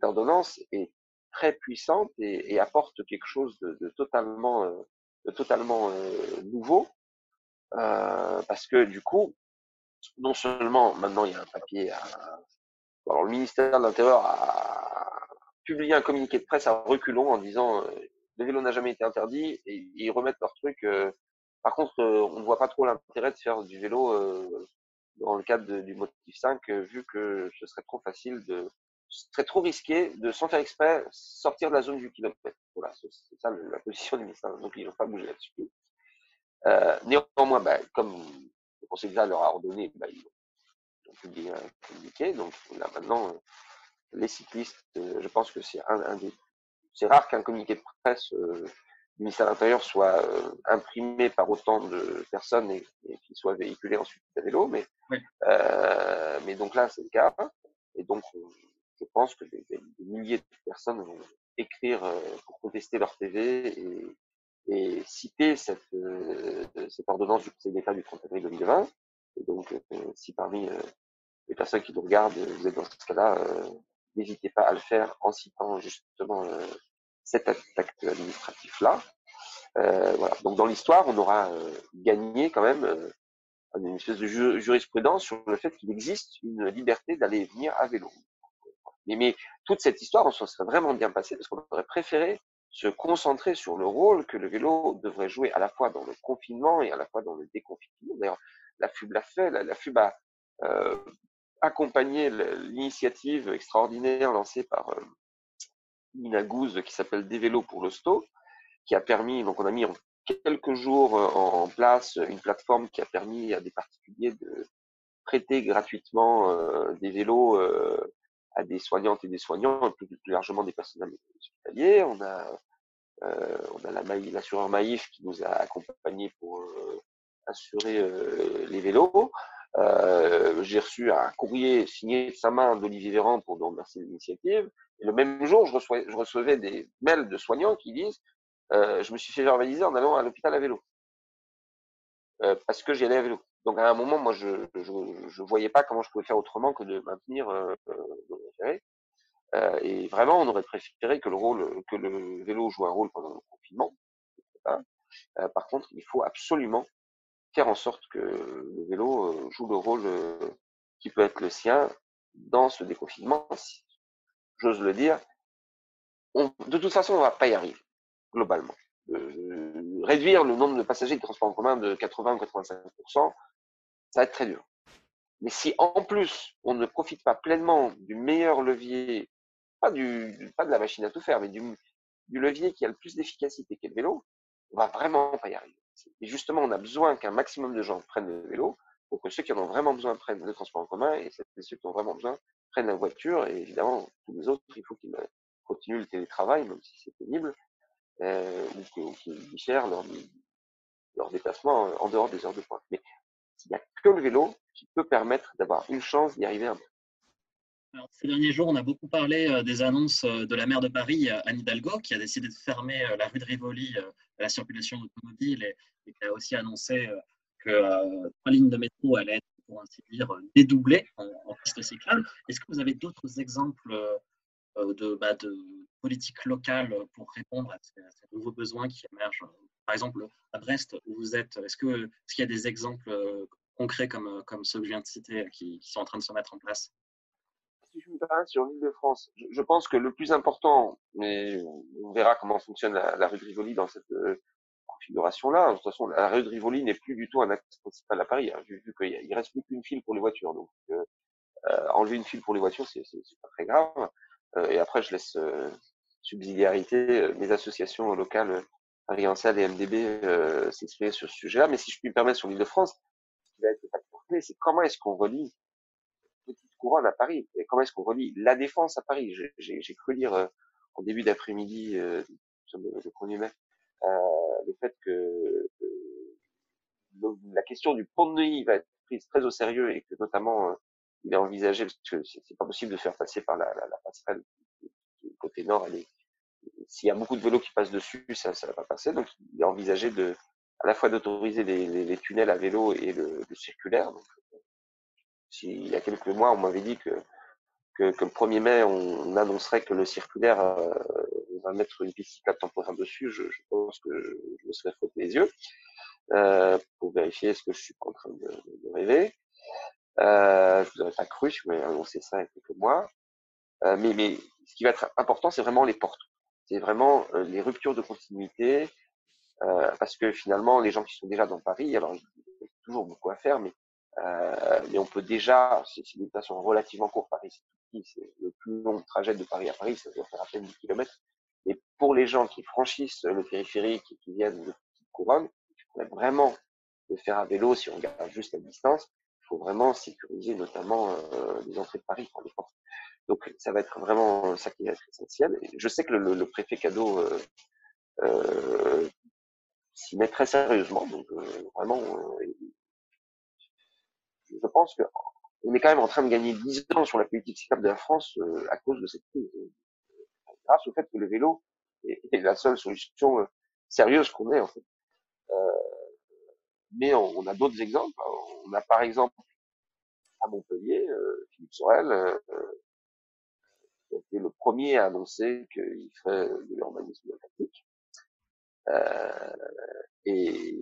ordonnance est très puissante et, apporte quelque chose de, de totalement, euh, de totalement euh, nouveau, euh, parce que du coup, non seulement maintenant il y a un papier à, alors le ministère de l'Intérieur a publié un communiqué de presse à reculons en disant le vélo n'a jamais été interdit et ils remettent leur truc. par contre, on ne voit pas trop l'intérêt de faire du vélo dans le cadre du motif 5, vu que ce serait trop facile de, ce serait trop risqué de, sans faire exprès, sortir de la zone du kilomètre. Voilà, c'est ça la position du ministère. Donc, ils n'ont pas bougé là-dessus. Euh, néanmoins, bah, comme le Conseil d'État leur a ordonné, bah, ils ont publié un communiqué. Donc, là, maintenant, les cyclistes, euh, je pense que c'est un, un, des c'est rare qu'un communiqué de presse du ministère de l'Intérieur soit imprimé par autant de personnes et, qu'il soit véhiculé ensuite à vélo, mais, mais donc là, c'est le cas. Et donc, je pense que des, milliers de personnes vont écrire pour contester leur TV et, citer cette, cette ordonnance du Conseil d'État du 30 avril 2020. Et donc, si parmi les personnes qui nous regardent, vous êtes dans ce cas-là, n'hésitez pas à le faire en citant justement euh, cet acte administratif-là. Euh, voilà. Donc dans l'histoire, on aura euh, gagné quand même une espèce de jurisprudence sur le fait qu'il existe une liberté d'aller venir à vélo. Mais, toute cette histoire, on s'en serait vraiment bien passé parce qu'on aurait préféré se concentrer sur le rôle que le vélo devrait jouer à la fois dans le confinement et à la fois dans le déconfinement. D'ailleurs, la FUB l'a fait, la, FUB a euh, accompagner l'initiative extraordinaire lancée par euh, Nina Gouze qui s'appelle Des vélos pour l'hosto, qui a permis, donc on a mis en quelques jours euh, en place une plateforme qui a permis à des particuliers de prêter gratuitement euh, des vélos des soignantes et des soignants, plus, largement des personnels hospitaliers. On a, on a l'assureur Maïf qui nous a accompagnés pour assurer les vélos. Euh, j'ai reçu un courrier signé de sa main d'Olivier Véran pour nous remercier de l'initiative. Et le même jour, je, reçois, je recevais des mails de soignants qui disent euh, Je me suis fait verbaliser en allant à l'hôpital à vélo. Euh, parce que j'y allais à vélo. Donc à un moment, moi, je ne voyais pas comment je pouvais faire autrement que de maintenir euh, euh, euh, et vraiment, on aurait préféré que le rôle, que le vélo joue un rôle pendant le confinement. par contre, il faut absolument faire en sorte que le vélo euh, joue le rôle euh, qui peut être le sien dans ce déconfinement. J'ose le dire, de toute façon, on va pas y arriver, globalement. Euh, réduire le nombre de passagers de transport en commun de 80 ou 85%, ça va être très dur. Mais si en plus on ne profite pas pleinement du meilleur levier, pas, du, pas de la machine à tout faire, mais du, du levier qui a le plus d'efficacité qu'est le vélo, on va vraiment pas y arriver. Et justement, on a besoin qu'un maximum de gens prennent le vélo pour que ceux qui en ont vraiment besoin prennent le transport en commun et ceux qui ont vraiment besoin prennent la voiture. Et évidemment, tous les autres, il faut qu'ils continuent le télétravail, même si c'est pénible, euh, ou qu'ils diffèrent leur, leur déplacement en dehors des heures de pointe. Il n'y a que le vélo qui peut permettre d'avoir une chance d'y arriver un peu. Alors, ces derniers jours, on a beaucoup parlé euh, des annonces euh, de la maire de Paris, euh, Anne Hidalgo, qui a décidé de fermer la rue de Rivoli à la circulation automobile et, qui a aussi annoncé que trois lignes de métro allaient être, pour ainsi dire, dédoublées en, en piste cyclable. Est-ce que vous avez d'autres exemples de, bah, de politique locale pour répondre à ces, nouveaux besoins qui émergent Par exemple, à Brest, où vous êtes, est-ce qu'il y a des exemples concrets comme, comme ceux que je viens de citer qui sont en train de se mettre en place? Si je me permets, sur l'île de France, je, pense que le plus important, mais on verra comment fonctionne la, rue de Rivoli dans cette euh, configuration-là. De toute façon, la rue de Rivoli n'est plus du tout un axe principal à Paris, hein, vu, qu'il il reste plus qu'une file pour les voitures. Donc, euh, euh, enlever une file pour les voitures, c'est pas très grave. et après, je laisse subsidiarité mes associations locales, Paris Ancel et MDB, s'exprimer sur ce sujet-là. Mais si je puis me permettre sur l'île de France, ce qui va être le c'est comment est-ce qu'on relie couronne à Paris. Et comment est-ce qu'on relie la défense à Paris? J'ai cru lire euh, en début d'après-midi, euh, le 1er mai, euh, le fait que la question du pont de Neuilly va être prise très au sérieux et que notamment il est envisagé, parce que c'est pas possible de faire passer par la, la, la passerelle côté nord, s'il y a beaucoup de vélos qui passent dessus, ça ne va pas passer. Donc il est envisagé à la fois d'autoriser les, tunnels à vélo et le, circulaire. Donc, il y a quelques mois, on m'avait dit que, le 1er mai, on, annoncerait que le circulaire euh, va mettre une piste cyclable temporaire dessus, je, je, pense que je, me serais frotté les yeux euh, pour vérifier ce que je suis en train de, rêver. Euh, je vous aurais pas cru si vous m'avez annoncé ça il y a quelques mois. Euh, mais ce qui va être important, c'est vraiment les portes. C'est vraiment euh, les ruptures de continuité, euh, parce que finalement, les gens qui sont déjà dans Paris, alors il y a toujours beaucoup à faire, mais euh, mais on peut déjà, c'est une déplacement relativement court, Paris c'est le plus long trajet de Paris à Paris, ça doit faire à peine 10 km. Et pour les gens qui franchissent le périphérique et qui viennent de petite couronne, il faudrait vraiment le faire à vélo si on regarde juste la distance. Faut vraiment sécuriser notamment euh, les entrées de Paris, pour les portes. Donc ça va être vraiment ça qui va être essentiel. je sais que le, préfet cadeau euh, euh, s'y met très sérieusement. Donc vraiment, je pense que on est quand même en train de gagner 10 ans sur la politique cyclable de la France à cause de cette crise. Grâce au fait que le vélo est, la seule solution sérieuse qu'on ait en fait. Mais on, a d'autres exemples. On a par exemple à Montpellier, euh, Philippe Sorel, euh, qui a été le premier à annoncer qu'il ferait de l'urbanisme aquatique. Euh, et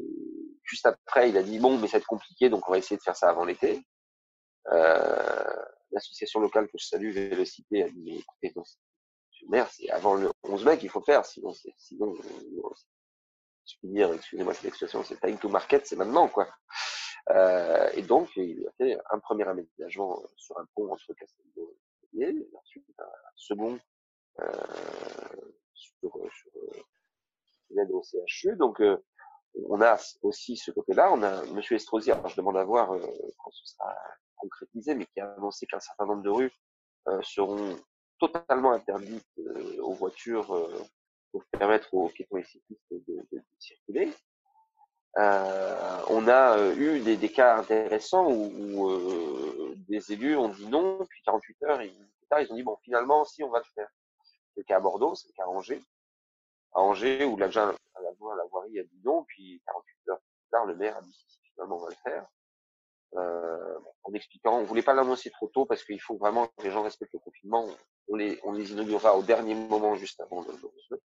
juste après, il a dit bon, mais ça va être compliqué, donc on va essayer de faire ça avant l'été. Euh, L'association locale que je salue, Vélocité, a dit écoutez, c'est avant le 11 mai qu'il faut faire, sinon, sinon, excusez-moi cette expression, c'est time to market, c'est maintenant, quoi. Euh, et donc, il a fait un premier aménagement sur un pont entre Castelnau et ensuite un second euh, sur, sur l'aide au CHU. Donc, euh, on a aussi ce côté-là. On a M. Estrosi, alors je demande à voir euh, quand ce sera concrétisé, mais qui a annoncé qu'un certain nombre de rues euh, seront totalement interdites aux voitures permettre aux piétons et cyclistes de, circuler. Euh, on a euh, eu des, cas intéressants où, euh, des élus ont dit non, puis 48 heures, ils, ils ont dit bon finalement si on va le faire. C'est le cas à Bordeaux, c'est le cas à Angers. À Angers où l'adjoint à la voirie a dit non, puis 48 heures plus tard le maire a dit si, finalement on va le faire. Euh, en expliquant, on voulait pas l'annoncer trop tôt parce qu'il faut vraiment que les gens respectent le confinement. On les, on les inaugurera au dernier moment juste avant le, le,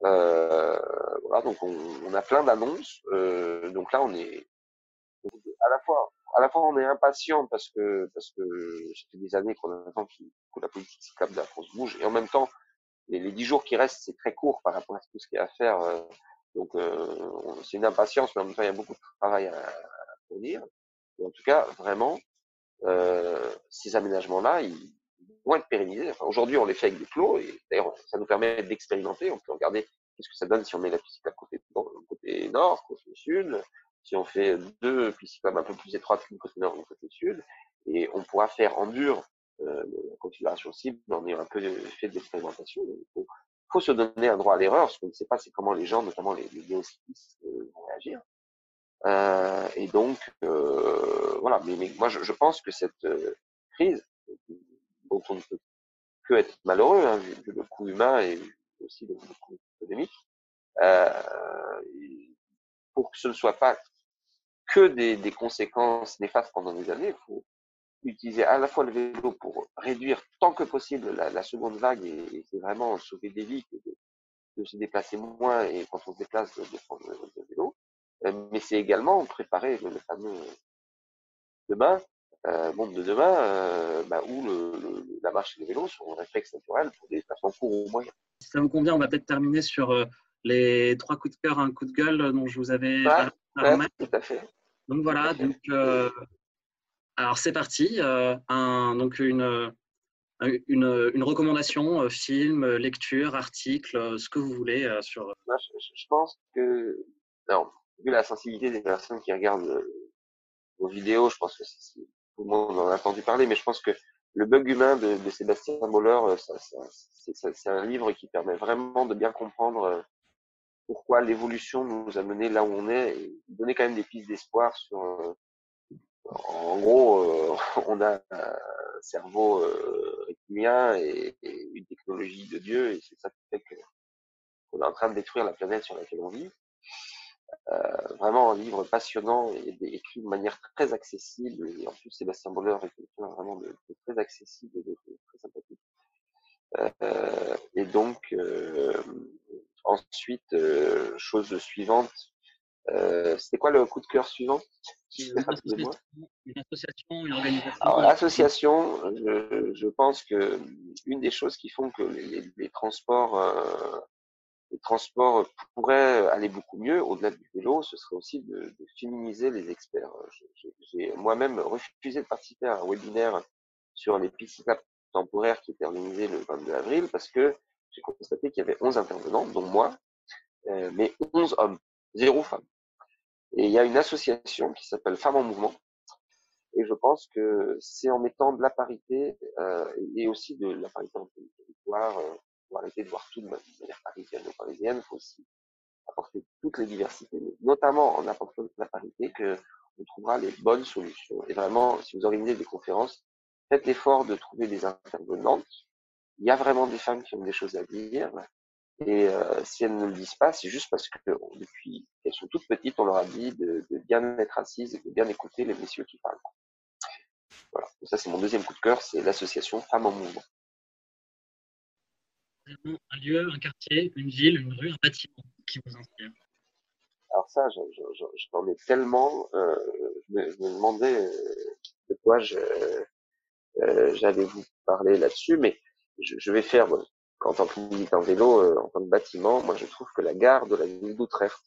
voilà, donc on, on a plein d'annonces. Euh, donc là, on est à la fois, à la fois, on est impatient parce que parce que ça fait des années qu'on attend que la politique cyclable de la France bouge, et en même temps, les, 10 jours qui restent, c'est très court par rapport à tout ce qu'il y a à faire. Euh, donc euh, c'est une impatience, mais en même temps, il y a beaucoup de travail à, à fournir. En tout cas, vraiment, euh, ces aménagements-là, ils, être pérennisés. Enfin, Aujourd'hui, on les fait avec des plots, et d'ailleurs, ça nous permet d'expérimenter. On peut regarder qu'est-ce que ça donne si on met la piste côté, côté nord, côté sud, si on fait deux pistes un peu plus étroites qu'une côté nord ou côté sud, et on pourra faire en dur euh, la configuration cible en ayant un peu fait de l'expérimentation. Il faut, faut, se donner un droit à l'erreur, ce qu'on ne sait pas, c'est comment les gens, notamment les, les néocyclistes, euh, vont réagir. Euh, et donc, euh, voilà. Mais, mais moi, je, je, pense que cette euh, crise, dont on ne peut que être malheureux, hein, vu, le coût humain et aussi le, coût économique, euh, pour que ce ne soit pas que des, conséquences néfastes pendant des années, il faut utiliser à la fois le vélo pour réduire tant que possible la, seconde vague et, c'est vraiment sauver des vies de, se déplacer moins et quand on se déplace de, prendre le, vélo. Euh, mais c'est également préparer le fameux demain euh, monde de demain, euh, bah, où le, le, la marche et le vélo sont un réflexe naturel pour des déplacements courts ou moyens. Si ça vous convient, on va peut-être terminer sur euh, les trois coups de cœur, un coup de gueule dont je vous avais ouais, ouais, tout à fait. Donc voilà, donc euh, alors c'est parti. Euh, un, donc une, une, une, recommandation, euh, film, lecture, article, ce que vous voulez sur. Moi, je, je, pense que, non, vu la sensibilité des personnes qui regardent vos vidéos, je pense que c'est tout le monde en a entendu parler, mais je pense que le bug humain de, Sébastien Moller, c'est un livre qui permet vraiment de bien comprendre pourquoi l'évolution nous a mené là où on est et donner quand même des pistes d'espoir sur euh, en gros euh, on a un cerveau euh, reptilien et, et, une technologie de Dieu et c'est ça qui fait que on est en train de détruire la planète sur laquelle on vit euh, vraiment un livre passionnant et écrit de manière très accessible. Et en plus Sébastien Boller est quelqu'un vraiment de, de, très accessible et de, de très sympathique. Euh, et donc euh, Ensuite, euh, chose suivante, euh, c'était quoi le coup de cœur suivant? Une association, une association, une organisation. Alors, l'association, je, je, pense que une des choses qui font que les, les, les transports, euh, les transports pourraient aller beaucoup mieux, au-delà du vélo, ce serait aussi de, de féminiser les experts. J'ai moi-même refusé de participer à un webinaire sur les pistes temporaires qui était organisé le 22 avril parce que j'ai constaté qu'il y avait 11 intervenants, dont moi, euh, mais 11 hommes, zéro femme. Et il y a une association qui s'appelle Femmes en Mouvement, Et je pense que c'est en mettant de la parité euh, et aussi de la parité entre les territoires, euh, pour arrêter de voir tout de manière parisienne ou parisienne, il faut aussi apporter toutes les diversités, notamment en apportant la parité, que on trouvera les bonnes solutions. Et vraiment, si vous organisez des conférences, faites l'effort de trouver des intervenantes. Il y a vraiment des femmes qui ont des choses à dire. Et euh, si elles ne le disent pas, c'est juste parce que depuis qu'elles sont toutes petites, on leur a dit de, bien être assises et de bien écouter les messieurs qui parlent. Voilà. Ça, c'est mon deuxième coup de cœur, c'est l'association Femmes en Mouvement. Un lieu, un quartier, une ville, une rue, un bâtiment qui vous inspire Alors ça, j'en ai tellement. Euh, je, me, je, demandais euh, de quoi euh, j'allais vous parler là-dessus, mais je, je, vais faire, bon, en tant que militant vélo, en tant que bâtiment, moi je trouve que la gare de la ville d'Utrecht,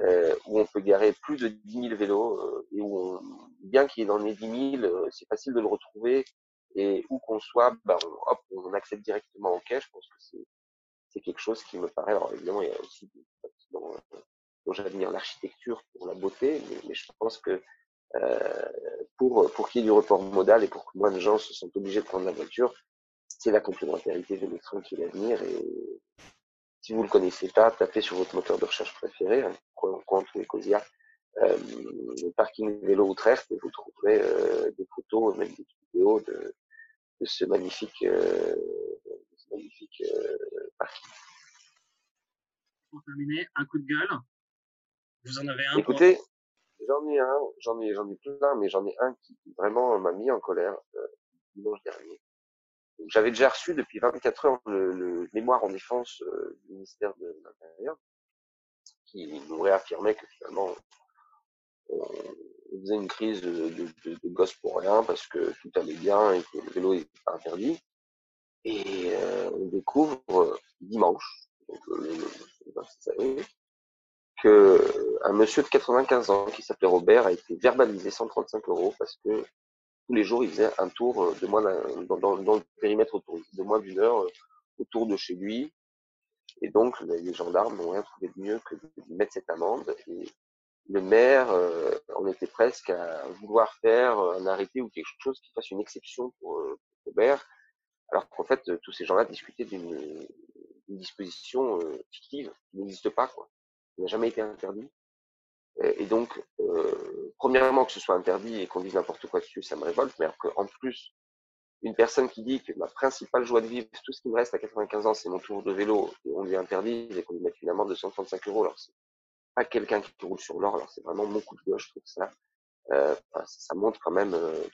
euh, où on peut garer plus de 10 000 vélos, et où bien qu'il en ait 10 000, c'est facile de le retrouver, et où qu'on soit, bah, on, hop, on accède directement en quai. Je pense que c'est quelque chose qui me paraît. Alors évidemment, il y a aussi des bâtiments dont j'admire l'architecture pour la beauté, mais, je pense que euh, pour pour qu'il y ait du report modal et pour que moins de gens se sentent obligés de prendre la voiture, c'est la complémentarité de train qui est l'avenir. Et si vous le connaissez pas, tapez sur votre moteur de recherche préféré, hein, Quant ou Ecosia, euh, le parking vélo Utrecht, et vous trouverez euh, des photos, même des vidéos de, de ce magnifique, euh, de ce magnifique euh, parking. Pour terminer, un coup de gueule. Vous en avez un Écoutez, j'en ai un, j'en ai, j'en ai plein, mais j'en ai un qui vraiment m'a mis en colère euh, dimanche dernier. J'avais déjà reçu depuis 24 heures le, le mémoire en défense euh, du ministère de l'Intérieur, qui nous réaffirmait que finalement on, faisait une crise de, de, de, gosse pour rien parce que tout allait bien et que le vélo n'était pas interdit. Et euh, on découvre euh, dimanche, donc le, le 26 avril, que un monsieur de 95 ans qui s'appelait Robert a été verbalisé 135 euros parce que tous les jours il faisait un tour de moins dans, dans, dans, le périmètre autour de moins d'une heure autour de chez lui. Et donc les gendarmes n'ont rien trouvé de mieux que de lui mettre cette amende. Le maire euh, en était presque à vouloir faire un arrêté ou quelque chose qui fasse une exception pour, pour Robert alors qu'en fait, tous ces gens-là discutaient d'une disposition euh, fictive qui n'existe pas, quoi. qui n'a jamais été interdit. Et, et donc, euh, premièrement, que ce soit interdit et qu'on dise n'importe quoi dessus, ça me révolte, mais alors qu'en plus, une personne qui dit que ma principale joie de vivre, tout ce qui me reste à 95 ans, c'est mon tour de vélo, et on lui interdit, et qu'on lui mette une amende de 135 euros, alors c'est pas quelqu'un qui roule sur l'or, alors c'est vraiment mon coup de gauche, je trouve ça. Euh, ça montre quand même euh,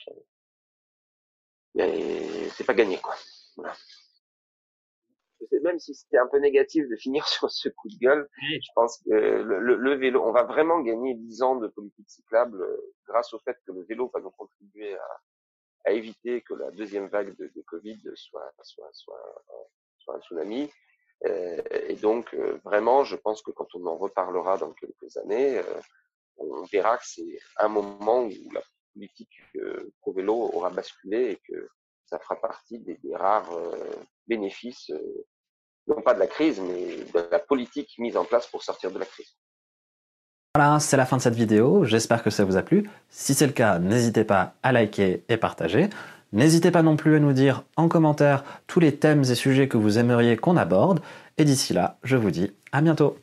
c'est pas gagné, quoi. Voilà. Même si c'était un peu négatif de finir sur ce coup de gueule, je pense que le, le, le vélo, on va vraiment gagner 10 ans de politique cyclable euh, grâce au fait que le vélo va nous contribuer à, à éviter que la deuxième vague de, de Covid soit, soit, soit, soit un tsunami. Euh, et donc, euh, vraiment, je pense que quand on en reparlera dans quelques années, euh, on verra que c'est un moment où la politique pro vélo aura basculé et que ça fera partie des, rares bénéfices, non pas de la crise, mais de la politique mise en place pour sortir de la crise. Voilà, c'est la fin de cette vidéo. J'espère que ça vous a plu. Si c'est le cas, n'hésitez pas à liker et partager. N'hésitez pas non plus à nous dire en commentaire tous les thèmes et sujets que vous aimeriez qu'on aborde. Et d'ici là, je vous dis à bientôt.